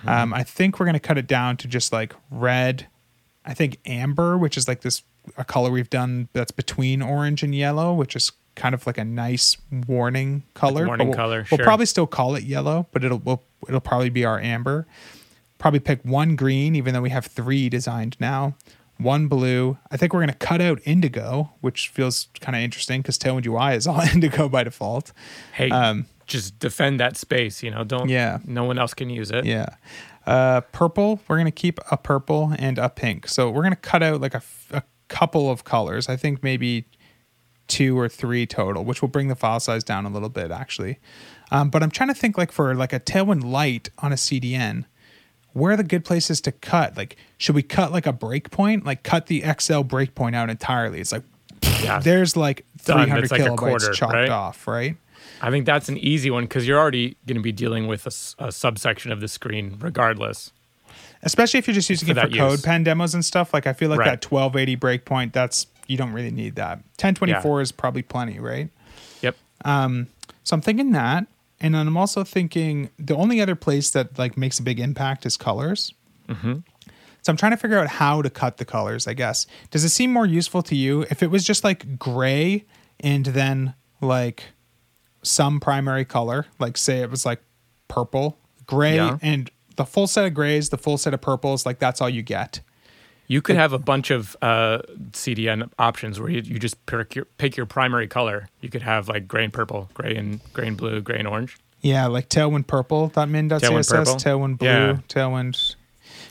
Um, I think we're going to cut it down to just like red. I think amber, which is like this a color we've done that's between orange and yellow, which is kind of like a nice warning color. warning we'll, color, We'll sure. probably still call it yellow, but it'll we'll, it'll probably be our amber. Probably pick one green, even though we have three designed now. One blue. I think we're going to cut out indigo, which feels kind of interesting because Tailwind UI is all (laughs) indigo by default. hey, um, just defend that space. You know, don't. Yeah. No one else can use it. Yeah. Uh, purple, we're going to keep a purple and a pink. So we're going to cut out like a couple of colors. I think maybe two or three total, which will bring the file size down a little bit actually. Um, but I'm trying to think like for like a Tailwind Light on a CDN, where are the good places to cut? Like, should we cut like a breakpoint? Like, cut the XL breakpoint out entirely. It's like Yeah. there's like Done. 300 That's like a quarter, chopped right? off, right? I think that's an easy one because you're already going to be dealing with a subsection of the screen regardless. especially if you're just using For it for code use. pen demos and stuff. Like I feel like Right. that 1280 breakpoint, that's you don't really need that. 1024 is probably plenty, right? Yep. Um, so I'm thinking that, and then I'm also thinking the only other place that like makes a big impact is colors. Mm-hmm. So I'm trying to figure out how to cut the colors. I guess does it seem more useful to you if it was just like gray and then like some primary color, like say it was like purple, gray, Yeah. and the full set of grays, the full set of purples, like that's all you get. You could have a bunch of uh, CDN options where you, you just pick your, pick your primary color. You could have like gray and purple, gray and gray and blue, gray and orange. Yeah, like Tailwind Purple, Tailwind .min.css, Purple? Tailwind Blue, Yeah. Tailwind.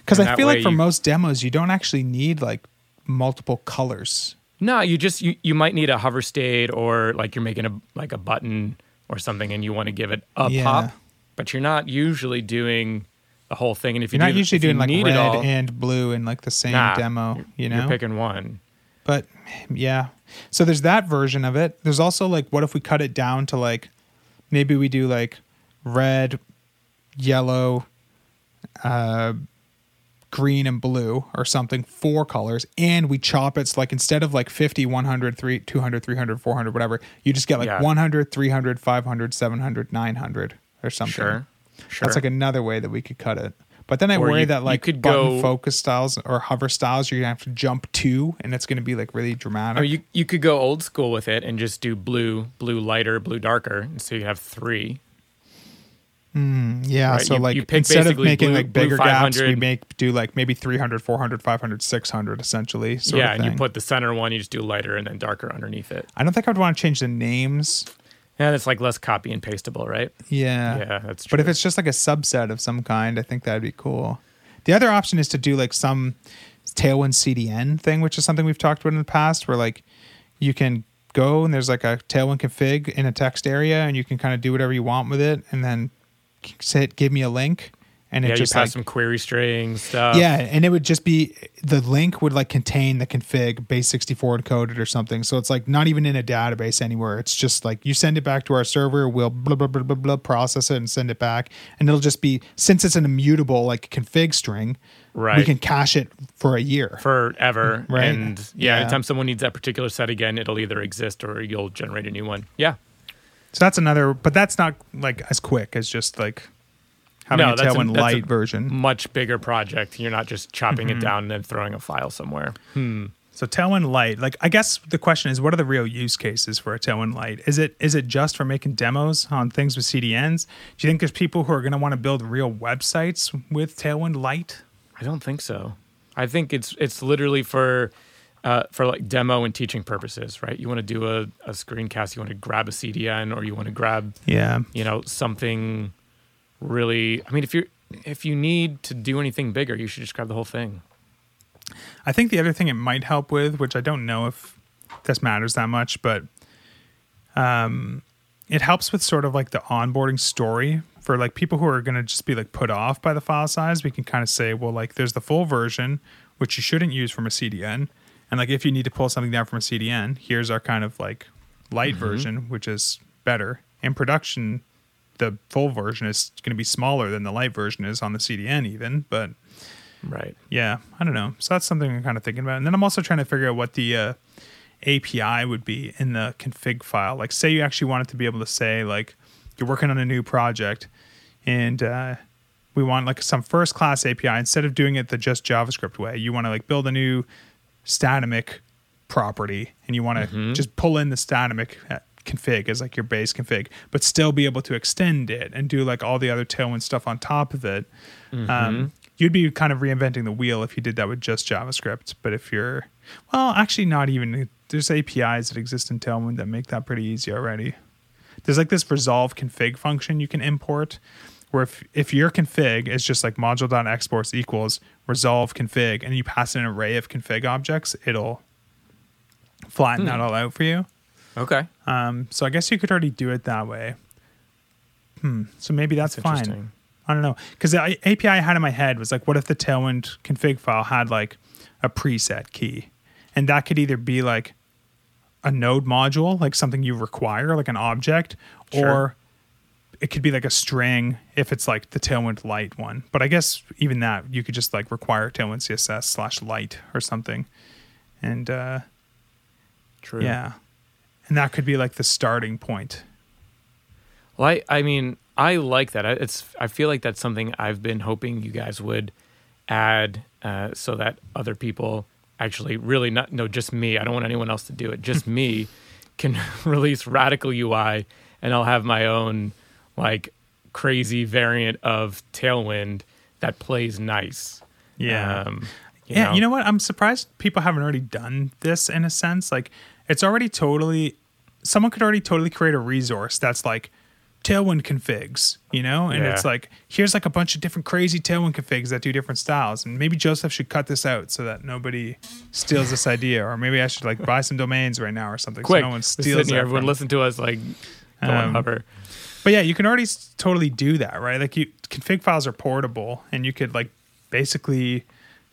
Because I feel like for you- most demos, you don't actually need like multiple colors. No, you just you, you might need a hover state or like you're making a like a button or something and you want to give it a Yeah. pop, but you're not usually doing the whole thing. And if you You're not do- usually doing like red all, and blue in like the same nah, demo, you know? you're picking one. but yeah. So there's that version of it. There's also like, what if we cut it down to like, maybe we do like red, yellow, uh, green and blue or something, four colors, and we chop it. So like instead of like 50, 100, 3, 200, 300, 400, whatever, you just get like Yeah. 100, 300, 500, 700, 900 or something. Sure, sure. That's like another way that we could cut it. But then I Or worry you- that you like could button go- focus styles or hover styles, you're gonna have to jump to, and it's gonna be like really dramatic. Or you you could go old school with it and just do blue, blue lighter, blue darker, and so you have three. Hmm, yeah, right, so you- like you pick instead of making blue- like bigger gaps, we make do like maybe 300, 400, 500, 600 essentially. Sort yeah, and you put the center one, you just do lighter and then darker underneath it. I don't think I'd want to change the names. Yeah, that's like less copy and pastable, right? Yeah. Yeah, that's true. But if it's just like a subset of some kind, I think that'd be cool. The other option is to do like some Tailwind CDN thing, which is something we've talked about in the past, where like you can go and there's like a Tailwind config in a text area, and you can kind of do whatever you want with it, and then say give me a link, and yeah, it you just pass like some query string stuff. yeah, and it would just be the link would like contain the config base 64 encoded or something. So it's like not even in a database anywhere. It's just like you send it back to our server, we'll blah blah blah blah blah process it and send it back, and it'll just be since it's an immutable like config string, Right. we can cache it for a year. forever. Right. And yeah, Yeah. anytime someone needs that particular set again, it'll either exist or you'll generate a new one. Yeah. so that's another, but that's not like as quick as just like having No, a that's a- Tailwind that's a- Lite version. Much bigger project. You're not just chopping Mm-hmm. it down and then throwing a file somewhere. Hmm. So Tailwind Lite, like I guess the question is, what are the real use cases for a Tailwind Lite? Is it is it just for making demos on things with CDNs? Do you think there's people who are going to want to build real websites with Tailwind Lite? I don't think so. I think it's it's literally for uh, for like demo and teaching purposes, right? You want to do a, a screencast, you want to grab a CDN or you want to grab, Yeah, you know, something really I mean if you if you need to do anything bigger, you should just grab the whole thing. I think the other thing it might help with, which I don't know if this matters that much, but um, it helps with sort of like the onboarding story for like people who are going to just be like put off by the file size. We can kind of say, well, like there's the full version, which you shouldn't use from a CDN, and like if you need to pull something down from a CDN, here's our kind of like light version, which is better. In production, the full version is going to be smaller than the light version is on the CDN, even, but Right. yeah, I don't know. So that's something I'm kind of thinking about. And then I'm also trying to figure out what the uh, API would be in the config file. Like, say you actually wanted to be able to say, like, you're working on a new project and uh, we want like some first class API instead of doing it the just JavaScript way. You want to like build a new Statamic property and you want to just pull in the Statamic uh, config as like your base config, but still be able to extend it and do like all the other Tailwind stuff on top of it. Um, you'd be kind of reinventing the wheel if you did that with just JavaScript. But if you're, well, actually, not even. There's APIs that exist in Tailwind that make that pretty easy already. There's like this resolve config function you can import, where if, if your config is just like module.exports equals resolve config, and you pass in an array of config objects, it'll flatten that all out for you. Okay. Um, so I guess you could already do it that way. Hmm. So maybe that's, That's fine. interesting. I don't know because the API I had in my head was like, what if the Tailwind config file had like a preset key, and that could either be like a node module, like something you require, like an object, Sure. or it could be like a string if it's like the Tailwind Light one. But I guess even that you could just like require Tailwind CSS slash light or something, and uh, True. yeah, and that could be like the starting point. Well, I, I mean, I like that. I- It's I feel like that's something I've been hoping you guys would add uh, so that other people actually really not no just me. I don't want anyone else to do it. Just (laughs) me can (laughs) release radical UI and I'll have my own like crazy variant of Tailwind that plays nice. Yeah. Um, yeah, you know what? I'm surprised people haven't already done this in a sense. Like, it's already totally, someone could already totally create a resource that's like Tailwind configs, you know? And Yeah. it's like, here's like a bunch of different crazy Tailwind configs that do different styles. And maybe Joseph should cut this out so that nobody steals this idea. Or maybe I should like buy some domains right now or something quick, so no one steals here, everyone listen to us like go Um, hover. But yeah, you can already s- totally do that, right? Like you config files are portable and you could like basically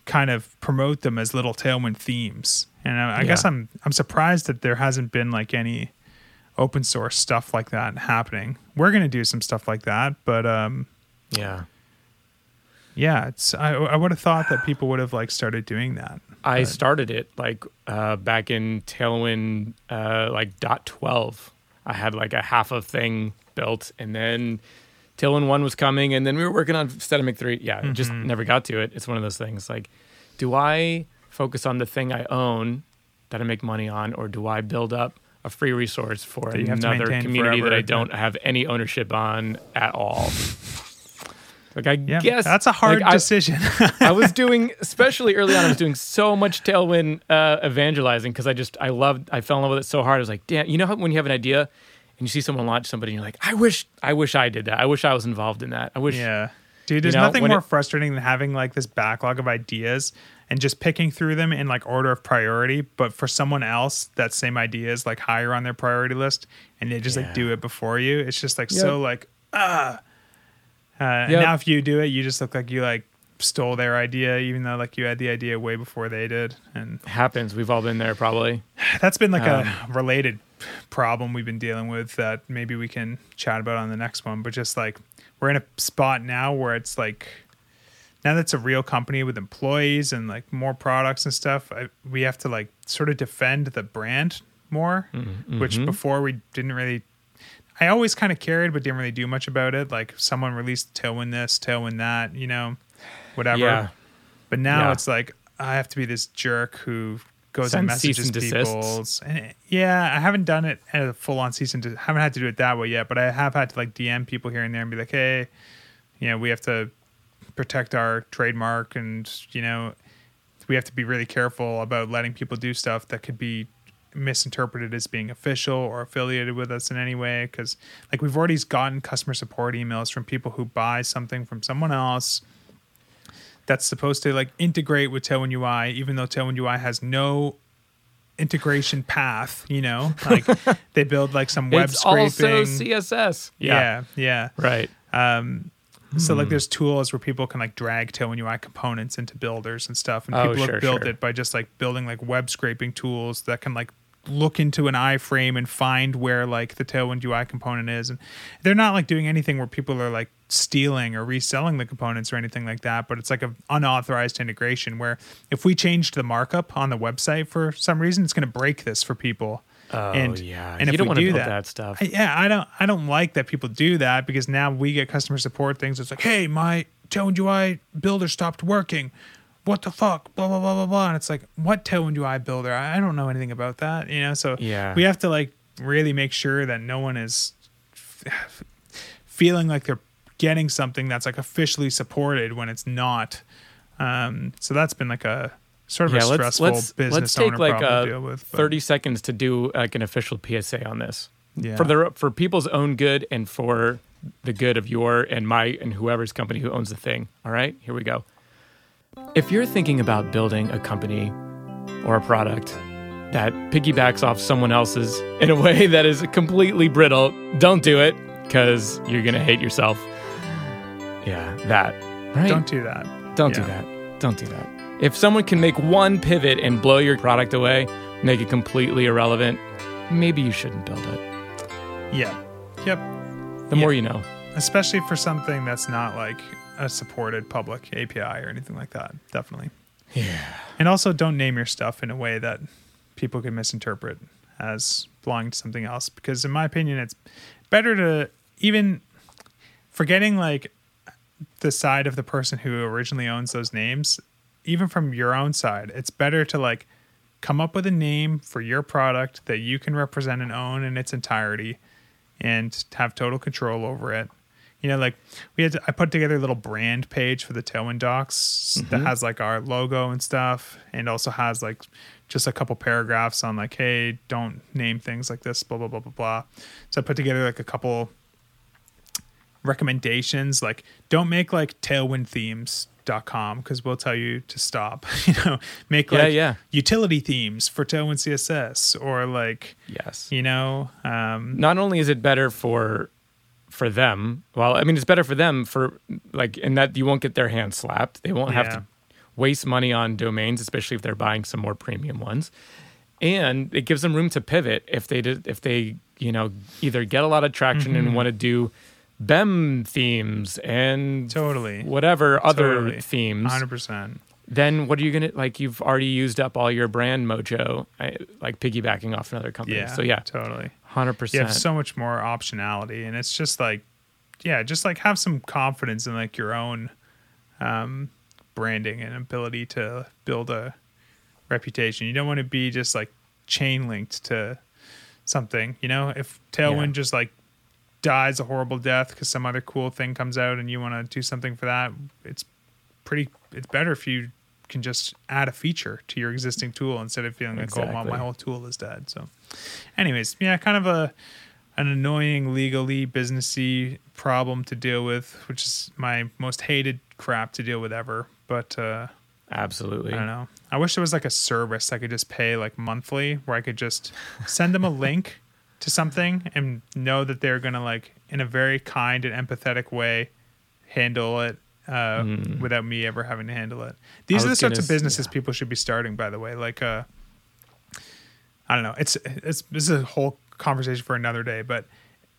kind of promote them as little tailwind themes. And I, I guess I'm I'm surprised that there hasn't been like any open source stuff like that happening. We're going to do some stuff like that, but um Yeah. yeah, it's I I would have thought that people would have like started doing that. I But- started it like uh, back in Tailwind, uh, like dot twelve. I had like a half a thing built, and then Tailwind one was coming, and then we were working on Statamic three. Yeah, it just never got to it. It's one of those things. Like, do I focus on the thing I own that I make money on, or do I build up a free resource for That you another community that I don't have any ownership on at all? Like I Yeah, guess that's a hard like, decision. (laughs) I was doing, (laughs) especially early on, I was doing so much Tailwind uh, evangelizing because I just, I loved, I fell in love with it so hard. I was like, damn, you know how when you have an idea and you see someone launch somebody and you're like, I wish, I wish I did that. I wish I was involved in that. I wish, Yeah. Dude, there's know, nothing more it- frustrating than having like this backlog of ideas and just picking through them in like order of priority. But for someone else, that same idea is like higher on their priority list and they just Yeah. like do it before you. It's just like Yep. so like, ah. Uh, and Yep. now if you do it, you just look like you like stole their idea, even though like you had the idea way before they did. And happens. We've all been there probably. (sighs) that's been like Um, a related problem we've been dealing with that maybe we can chat about on the next one. But just like we're in a spot now where it's like now that's a real company with employees and like more products and stuff. I, we have to like sort of defend the brand more, mm-hmm. which mm-hmm. before we didn't really. I always kind of cared, but didn't really do much about it. Like someone released Tailwind this, Tailwind that, you know, whatever. Yeah. But now Yeah. it's like I have to be this jerk who goes Send and messages and people's. And yeah, I haven't done it at a full on season de- haven't had to do it that way yet. But I have had to like DM people here and there and be like, hey, you know, we have to protect our trademark, and you know, we have to be really careful about letting people do stuff that could be misinterpreted as being official or affiliated with us in any way because like we've already gotten customer support emails from people who buy something from someone else that's supposed to like integrate with Tailwind UI, even though Tailwind UI has no integration path. You know, like (laughs) they build like some web it's scraping. also CSS. yeah, yeah. Right. Um, so Hmm. like there's tools where people can like drag Tailwind UI components into builders and stuff, and Oh, people sure, have built sure. it by just like building like web scraping tools that can like look into an iframe and find where like the Tailwind UI component is, and they're not like doing anything where people are like stealing or reselling the components or anything like that. But it's like an unauthorized integration where if we changed the markup on the website for some reason, it's going to break this for people. Oh and yeah. and you if don't we want to do build that, that, stuff. I, yeah, I don't I don't like that people do that because now we get customer support things. It's like, hey, my Tailwind UI builder stopped working. What the fuck? Blah blah blah blah blah. And it's like, what Tailwind UI builder? I I don't know anything about that. You know, so Yeah. we have to like really make sure that no one is f- feeling like they're getting something that's like officially supported when it's not. Um, so that's been like a sort of yeah, a let's stressful let's business let's take like uh, to deal with. but- 30 seconds to do like an official PSA on this. yeah. For the for people's own good and for the good of your and my and whoever's company who owns the thing. All right? Here we go. If you're thinking about building a company or a product that piggybacks off someone else's in a (laughs) way that is completely brittle, don't do it cuz you're going to hate yourself. Yeah, that. Right? don't do that. Don't do that. Don't do that. If someone can make one pivot and blow your product away, make it completely irrelevant, maybe you shouldn't build it. Yeah. Yep. The Yeah. more you know. especially for something that's not like a supported public API or anything like that. Definitely. Yeah. And also, don't name your stuff in a way that people can misinterpret as belonging to something else. Because, in my opinion, it's better to even forgetting like the side of the person who originally owns those names, even from your own side, it's better to like come up with a name for your product that you can represent and own in its entirety and have total control over it. You know, like we had, to, I put together a little brand page for the Tailwind Docs that mm-hmm. has like our logo and stuff, and also has like just a couple paragraphs on like, hey, don't name things like this, blah blah blah blah blah. So I put together like a couple recommendations, like don't make like tailwindthemes.com because we'll tell you to stop. (laughs) you know, make Yeah, like yeah. utility themes for Tailwind CSS or like Yes. you know, um, Not only is it better for for them, well, I mean, it's better for them for like in that you won't get their hands slapped. They won't have Yeah. to waste money on domains, especially if they're buying some more premium ones. And it gives them room to pivot if they did if they, you know, either get a lot of traction Mm-hmm. and want to do BEM themes and totally. whatever other Totally. themes. 100%. then what are you gonna like? You've already used up all your brand mojo, I, like piggybacking off another company. Yeah. So yeah, Totally. hundred percent. You have so much more optionality and it's just like yeah, just like have some confidence in like your own um branding and ability to build a reputation. You don't want to be just like chain linked to something, you know? If Tailwind Yeah. just like dies a horrible death cuz some other cool thing comes out and you want to do something for that, it's pretty it's better if you can just add a feature to your existing tool instead of feeling like, oh, well, my whole tool is dead. So, anyways, yeah, kind of a an annoying legally businessy problem to deal with, which is my most hated crap to deal with ever. But uh, Absolutely. I don't know. I wish there was like a service I could just pay like monthly where I could just send them a (laughs) link to something and know that they're gonna like in a very kind and empathetic way handle it uh, without me ever having to handle it. These are the sorts of businesses yeah. people should be starting, by the way. Like uh I don't know. It's it's this is a whole conversation for another day, but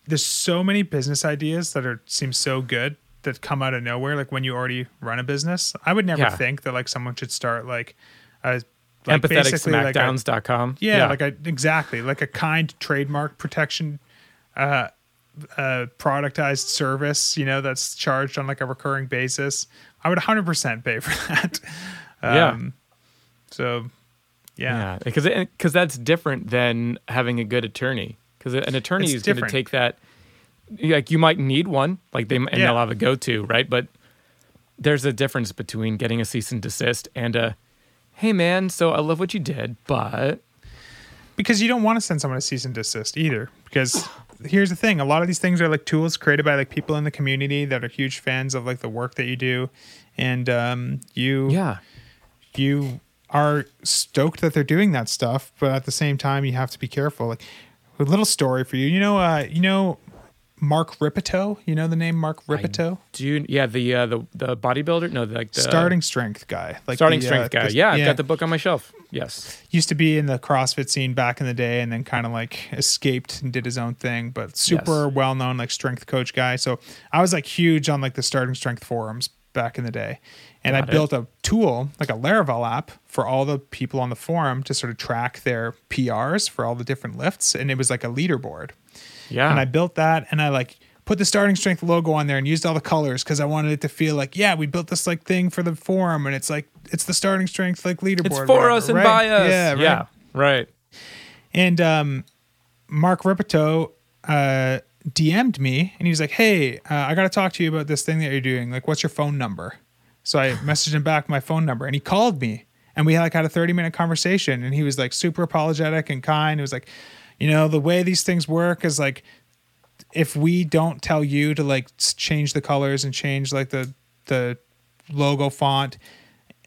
there's so many business ideas that are seem so good that come out of nowhere. Like when you already run a business, I would never Yeah. think that like someone should start like a like basically like a- Empatheticsmackdowns.com. yeah, like a exactly like a kind trademark protection uh uh productized service you know that's charged on like a recurring basis i would 100% pay for (laughs) that Yeah. um so yeah, yeah, because because that's different than having a good attorney. Because an attorney It's is going to take that. Like you might need one, like they and Yeah. they'll have a go-to, right? But there's a difference between getting a cease and desist and a, hey man, so I love what you did, but because you don't want to send someone a cease and desist either because here's the thing a lot of these things are like tools created by like people in the community that are huge fans of like the work that you do and um you yeah, you are stoked that they're doing that stuff, but at the same time, you have to be careful. Like a little story for you. You know, uh, you know, Mark Rippetoe. You know the name Mark Rippetoe, do you? Yeah, the uh, the the bodybuilder, no, like the starting strength guy. Like starting the, uh, strength guy. the- yeah, I've got the book on my shelf. Yes, used to be in the CrossFit scene back in the day, and then kind of like escaped and did his own thing. But super Yes. well known like strength coach guy. So I was like huge on like the starting strength forums back in the day, and Got I it. built a tool like a Laravel app for all the people on the forum to sort of track their PRs for all the different lifts, and it was like a leaderboard. Yeah, And I built that, and I like put the starting strength logo on there and used all the colors because I wanted it to feel like, yeah, we built this like thing for the forum, and it's like it's the starting strength like leaderboard. it's for whatever, us and right? by us. Yeah, right. yeah, right. And um, Mark Rippetoe uh, DM'd me and he was like, Hey, uh, I got to talk to you about this thing that you're doing. Like, what's your phone number? So I (laughs) messaged him back my phone number and he called me and we like had a 30 minute conversation and he was like super apologetic and kind. It was like, you know, the way these things work is like, if we don't tell you to like change the colors and change like the, the logo font,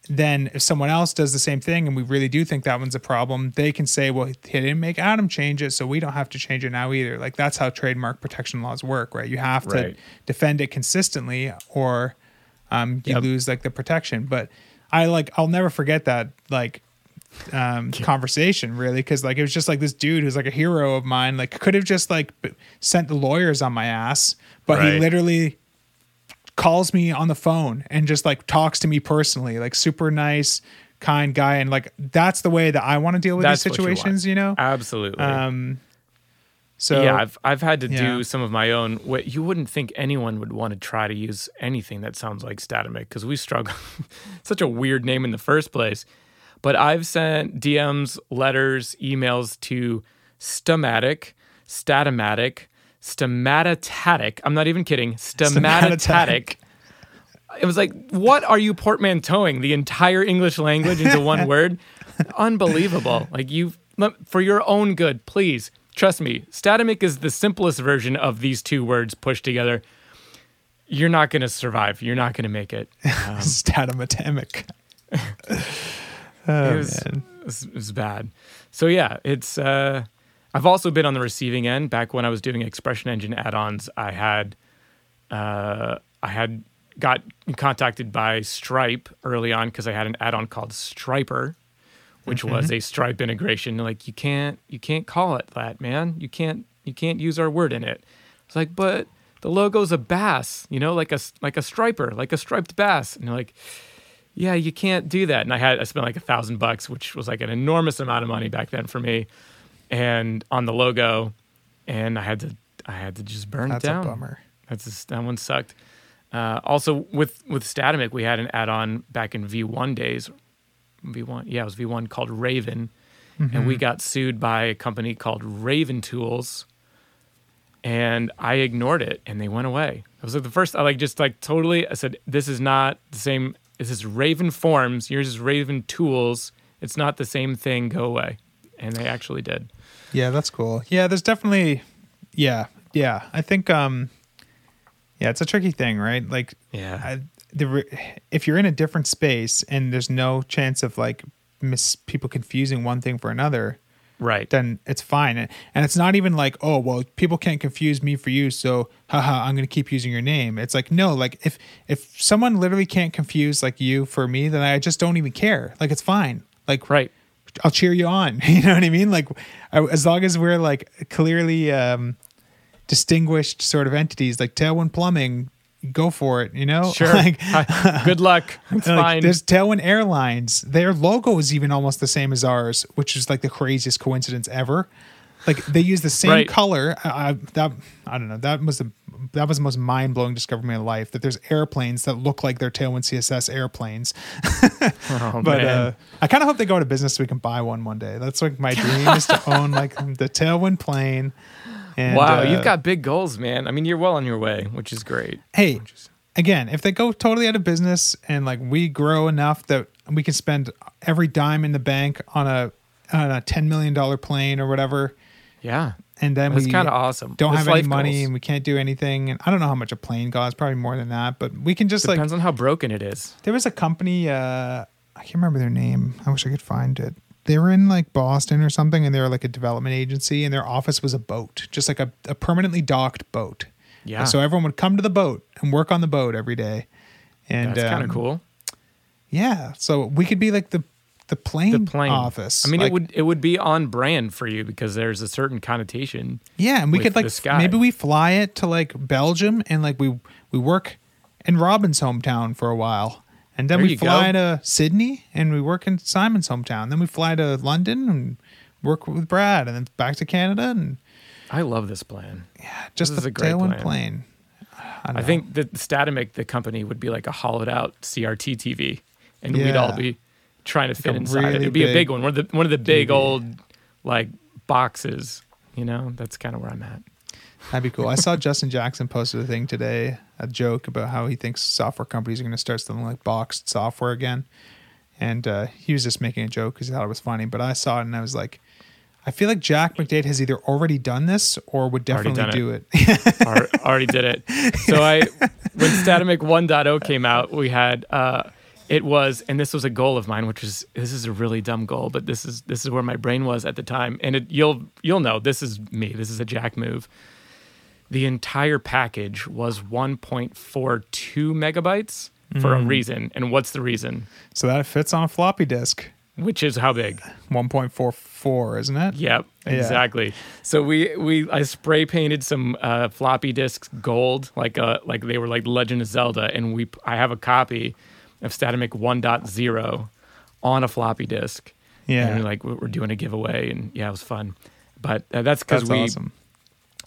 then if someone else does the same thing and we really do think that one's a problem, they can say, well, he didn't make Adam change it, so we don't have to change it now either. Like that's how trademark protection laws work, right? You have to Right. defend it consistently or um, you Yep. lose like the protection. But I like, I'll never forget that. Like um, conversation really because like it was just like this dude who's like a hero of mine like could have just like b- sent the lawyers on my ass but he literally calls me on the phone and just like talks to me personally like super nice kind guy and like that's the way that i want to deal with That's these what you situations you, know Absolutely. um so yeah, I've I've had to yeah. do some of my own. What you wouldn't think anyone would want to try to use anything that sounds like Statamic because we struggle. (laughs) Such a weird name in the first place. But I've sent DMs, letters, emails to stomatic, Statomatic, Stomatotatic. I'm not even kidding. Stomatotatic. It was like, what are you portmanteauing the entire English language into one (laughs) word? Unbelievable. Like you, for your own good, please trust me. Statamic is the simplest version of these two words pushed together. You're not going to survive. You're not going to make it. (laughs) Um, (laughs) statomatomic it, was, it, was, it was bad. So yeah, it's. Uh, I've also been on the receiving end. Back when I was doing ExpressionEngine add-ons, I had, uh, I had got contacted by Stripe early on because I had an add-on called Striper, which was a Stripe integration. Like you can't, you can't call it that, man. You can't, you can't use our word in it. It's like, but the logo's a bass, you know, like a like a striper, like a striped bass, and like yeah, you can't do that. And I had I spent like a thousand bucks, which was like an enormous amount of money back then for me, and on the logo, and I had to I had to just burn that's it down. a bummer That's just, that one sucked. Uh, also with with Statamic, we had an add-on back in V1 days. V1, yeah, it was V1 called Raven, and we got sued by a company called Raven Tools. And I ignored it, and they went away. It was like the first. I like just like totally. I said, "This is not the same. This is Raven Forms. Yours is Raven Tools. It's not the same thing. Go away." And they actually did. Yeah, that's cool. Yeah, there's definitely yeah, yeah. I think um yeah, it's a tricky thing, right? Like Yeah. I, the if you're in a different space and there's no chance of like mis people confusing one thing for another, Right. then it's fine. And, and it's not even like, oh, well, people can't confuse me for you, so haha, I'm going to keep using your name. It's like, no, like if if someone literally can't confuse like you for me, then I just don't even care. Like it's fine. Like Right. I'll cheer you on. (laughs) You know what I mean? Like I, as long as we're like clearly um distinguished sort of entities like Tailwind Plumbing, go for it, you know? Sure. (laughs) like. (laughs) Good luck. It's like, fine. There's Tailwind Airlines. Their logo is even almost the same as ours, which is like the craziest coincidence ever. Like they use the same Right. color. I, I, that I don't know. That was the that was the most mind blowing discovery of my life. That there's airplanes that look like they're Tailwind CSS airplanes. (laughs) Oh, but uh, I kind of hope they go to business so we can buy one one day. That's like my dream is to own like the Tailwind plane. And, wow, uh, you've got big goals, man. I mean, you're well on your way, which is great. hey again if they go totally out of business and like we grow enough that we can spend every dime in the bank on a on a 10 million dollar plane or whatever Yeah. and then That's we kind of awesome. don't That's have any life money goals. and we can't do anything and i don't know how much a plane costs probably more than that but we can just like Depends on how broken it is. there was a company uh i can't remember their name i wish i could find it they were in like boston or something and they were like a development agency and their office was a boat just like a, a permanently docked boat Yeah. so everyone would come to the boat and work on the boat every day and That's kind of um, cool. yeah so we could be like the the plane, The plane office I mean, Like, it would it would be on brand for you because there's a certain connotation. yeah and we could like maybe we fly it to like belgium and like we we work in robin's hometown for a while and then There we fly go. to sydney and we work in simon's hometown then we fly to london and work with brad and then back to canada and I love this plan. Yeah, just This is the a great tailwind plan. plane I, I think that Statamic, the company, would be like a hollowed out CRT TV, and we'd all be trying to fit inside it. really It'd be a big big one, one of the one of the big TV. old like boxes. You know, that's kind of where I'm at. That'd be cool. I saw Justin Jackson posted a thing today, a joke about how he thinks software companies are going to start something like boxed software again. And uh, he was just making a joke because he thought it was funny. But I saw it and I was like, I feel like Jack McDade has either already done this or would definitely do it. (laughs) Al- already did it. So I, when Statamic 1.0 came out, we had uh, it was, and this was a goal of mine, which is this is a really dumb goal, but this is this is where my brain was at the time, and it, you'll you'll know this is me. This is a Jack move. The entire package was 1.42 megabytes for a reason, and what's the reason? so that fits on a floppy disk. which is how big? 1.44, isn't it? Yep, Yeah. exactly. So we we I spray painted some uh, floppy disks gold, like uh like they were like Legend of Zelda, and we I have a copy of Statamic 1.0 on a floppy disk. Yeah. and we're like we're doing a giveaway, and yeah, it was fun. But uh, that's because we awesome.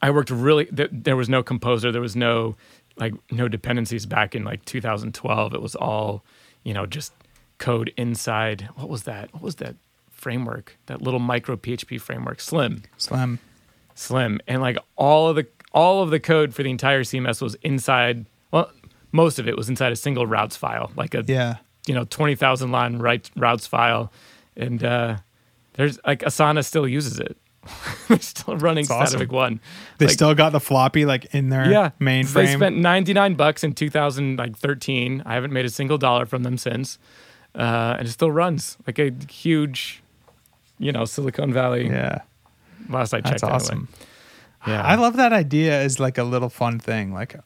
I worked really. Th- there was no composer. There was no like no dependencies back in like 2012. It was all you know just code inside. What was that? What was that framework? That little micro PHP framework, Slim, Slim. Slim, and like all of the all of the code for the entire CMS was inside. Well, most of it was inside a single routes file, like a Yeah. you know 20,000 line right, routes file, and uh, there's like Asana still uses it. (laughs) They're still running That's awesome. One. They Like, still got the floppy like in their yeah, mainframe. They spent 99 bucks in 2013. I haven't made a single dollar from them since. Uh, and it still runs like a huge, you know, Silicon Valley. yeah. Last I checked, That's anyway. awesome. Yeah, I love that idea as like a little fun thing. Like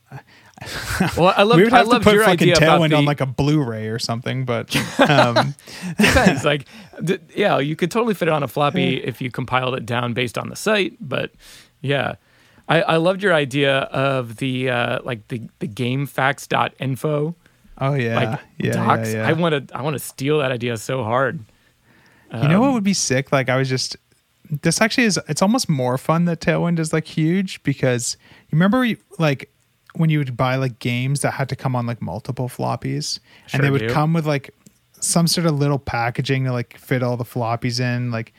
(laughs) Well, I love. we would I have to put your fucking idea about Tailwind the, on like a Blu-ray or something, but (laughs) um, (laughs) depends. like, th- yeah, you could totally fit it on a floppy if you compiled it down based on the site. But yeah, I, I loved your idea of the uh, like the the GameFAQs.info oh yeah, like yeah, docs. yeah, yeah. I want to I want to steal that idea so hard. you know Um, what would be sick? Like I was just this actually is it's almost more fun that Tailwind is like huge because you remember like when you would buy like games that had to come on like multiple floppies and they would do. come with like some sort of little packaging to like fit all the floppies in like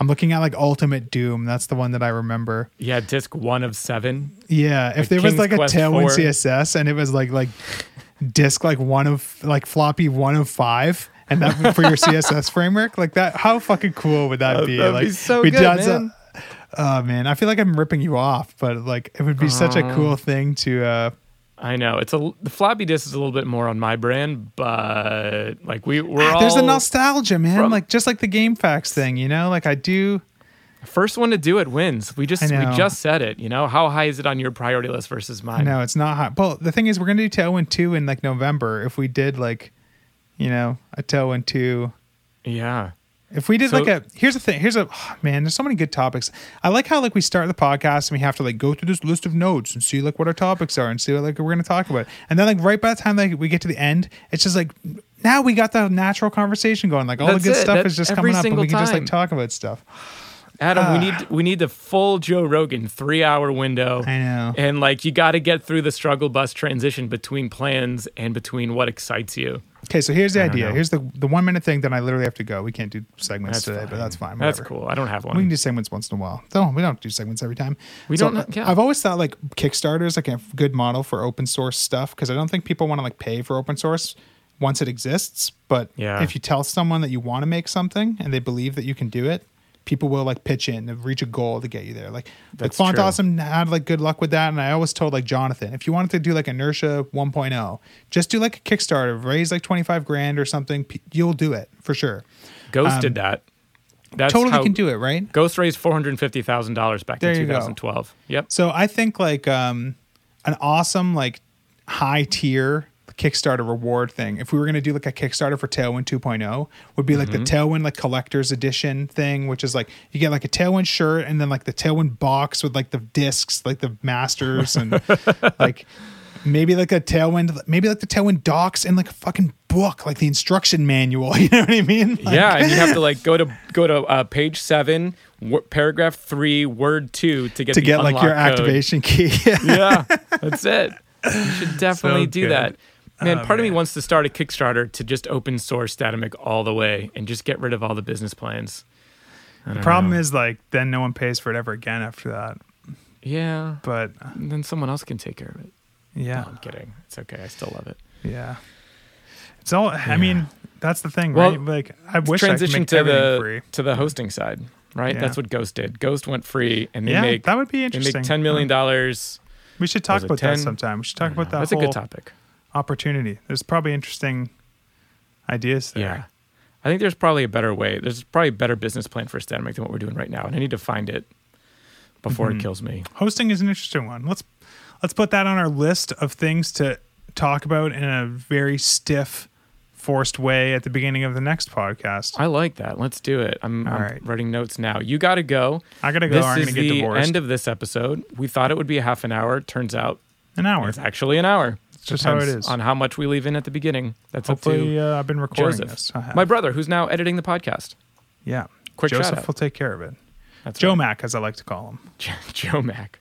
I'm looking at like Ultimate Doom. That's the one that I remember. Yeah, disc one of seven. Yeah, if Like there was King's like a Tailwind 4. CSS and it was like like disk like one of like floppy one of five, and that for your (laughs) CSS framework, like that, how fucking cool would that be? that'd like be so we good, done man. Oh man, I feel like I'm ripping you off, but like it would be such a cool thing to. uh I know it's a the floppy disk is a little bit more on my brand, but like we we're all There's a nostalgia, man. from- like just like the GameFAQs thing, you know. Like I do. first one to do it wins. We just we just said it. You know how high is it on your priority list versus mine? No, it's not high. Well, the thing is, we're gonna do Tailwind two in like November. If we did like, you know, a Tailwind two. Yeah, If we did So- like a here's the thing here's a oh, man there's so many good topics I like how like we start the podcast and we have to like go through this list of notes and see like what our topics are and see what like we're gonna talk about and then like right by the time like we get to the end it's just like now we got the natural conversation going like all That's the good it. stuff That- is just coming up and we can just like talk about stuff Adam, Ah. we need we need the full Joe Rogan three hour window. I know And like you got to get through the struggle bus transition between plans and between what excites you. Okay so here's the I idea here's the the one minute thing then I literally have to go we can't do segments That's today fine. but that's fine That's cool. I don't have one. We can do segments once in a while. No, we don't do segments every time. We So, don't- yeah. I've always thought like Kickstarter is like a good model for open source stuff because I don't think people want to like pay for open source once it exists. But Yeah. if you tell someone that you want to make something and they believe that you can do it, people will like pitch in and reach a goal to get you there. Like, like Font true. Awesome had like good luck with that. And I always told like Jonathan, if you wanted to do like Inertia 1.0, just do like a Kickstarter, raise like 25 grand or something. You'll do it for sure. Ghost um, did that. That's totally how can do it, right? Ghost raised four hundred fifty thousand dollars back There in you go. 2012. Yep. So I think like um, an awesome like high tier Kickstarter reward thing. If we were going to do like a Kickstarter for Tailwind 2.0, would be like Mm-hmm. the Tailwind like collector's edition thing, which is like you get like a Tailwind shirt and then like the Tailwind box with like the discs, like the masters and (laughs) like maybe like a Tailwind, maybe like the Tailwind docs and like a fucking book, like the instruction manual. (laughs) You know what I mean? Like, yeah, and you have to (laughs) like go to go to uh, page seven, w- paragraph three, word two to get To the get like your code. activation key. yeah, that's it. You should definitely So do good. that. Man, Oh, part of me wants to start a Kickstarter to just open source Statamic all the way and just get rid of all the business plans. The problem is like then no one pays for it ever again after that. yeah, But then someone else can take care of it. yeah. No, I'm kidding. It's okay. I still love it. Yeah. It's all. I mean, that's the thing, Well, right? Like, I wish I could Transition make to the free. to the hosting side, right? Yeah. That's what Ghost did. Ghost went free, and they yeah, make that would be they interesting. make ten million dollars. We should talk about 10? that sometime. We should talk about that That's a good topic. Opportunity. There's probably interesting ideas there. Yeah. I think there's probably a better way. There's probably a better business plan for Statamic than what we're doing right now, and I need to find it before Mhm. it kills me. Hosting is an interesting one. Let's let's put that on our list of things to talk about in a very stiff forced way at the beginning of the next podcast. I like that. Let's do it. I'm, I'm right. writing notes now. You got to go. I gotta go. This I'm is the divorced. end of this episode. We thought it would be a half an hour. Turns out An hour. it's actually an hour. Just how it is. On how much we leave in at the beginning. That's Hopefully, up uh, I've been recording Joseph, this. My brother, who's now editing the podcast. yeah. Quick Joseph will take care of it. That's Joe right. Mac, as I like to call him. (laughs) Joe Mac.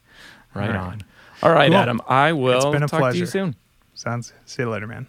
Right right. on. All right, Cool. Adam. I will it's been a talk to you soon. Sounds. See you later, man.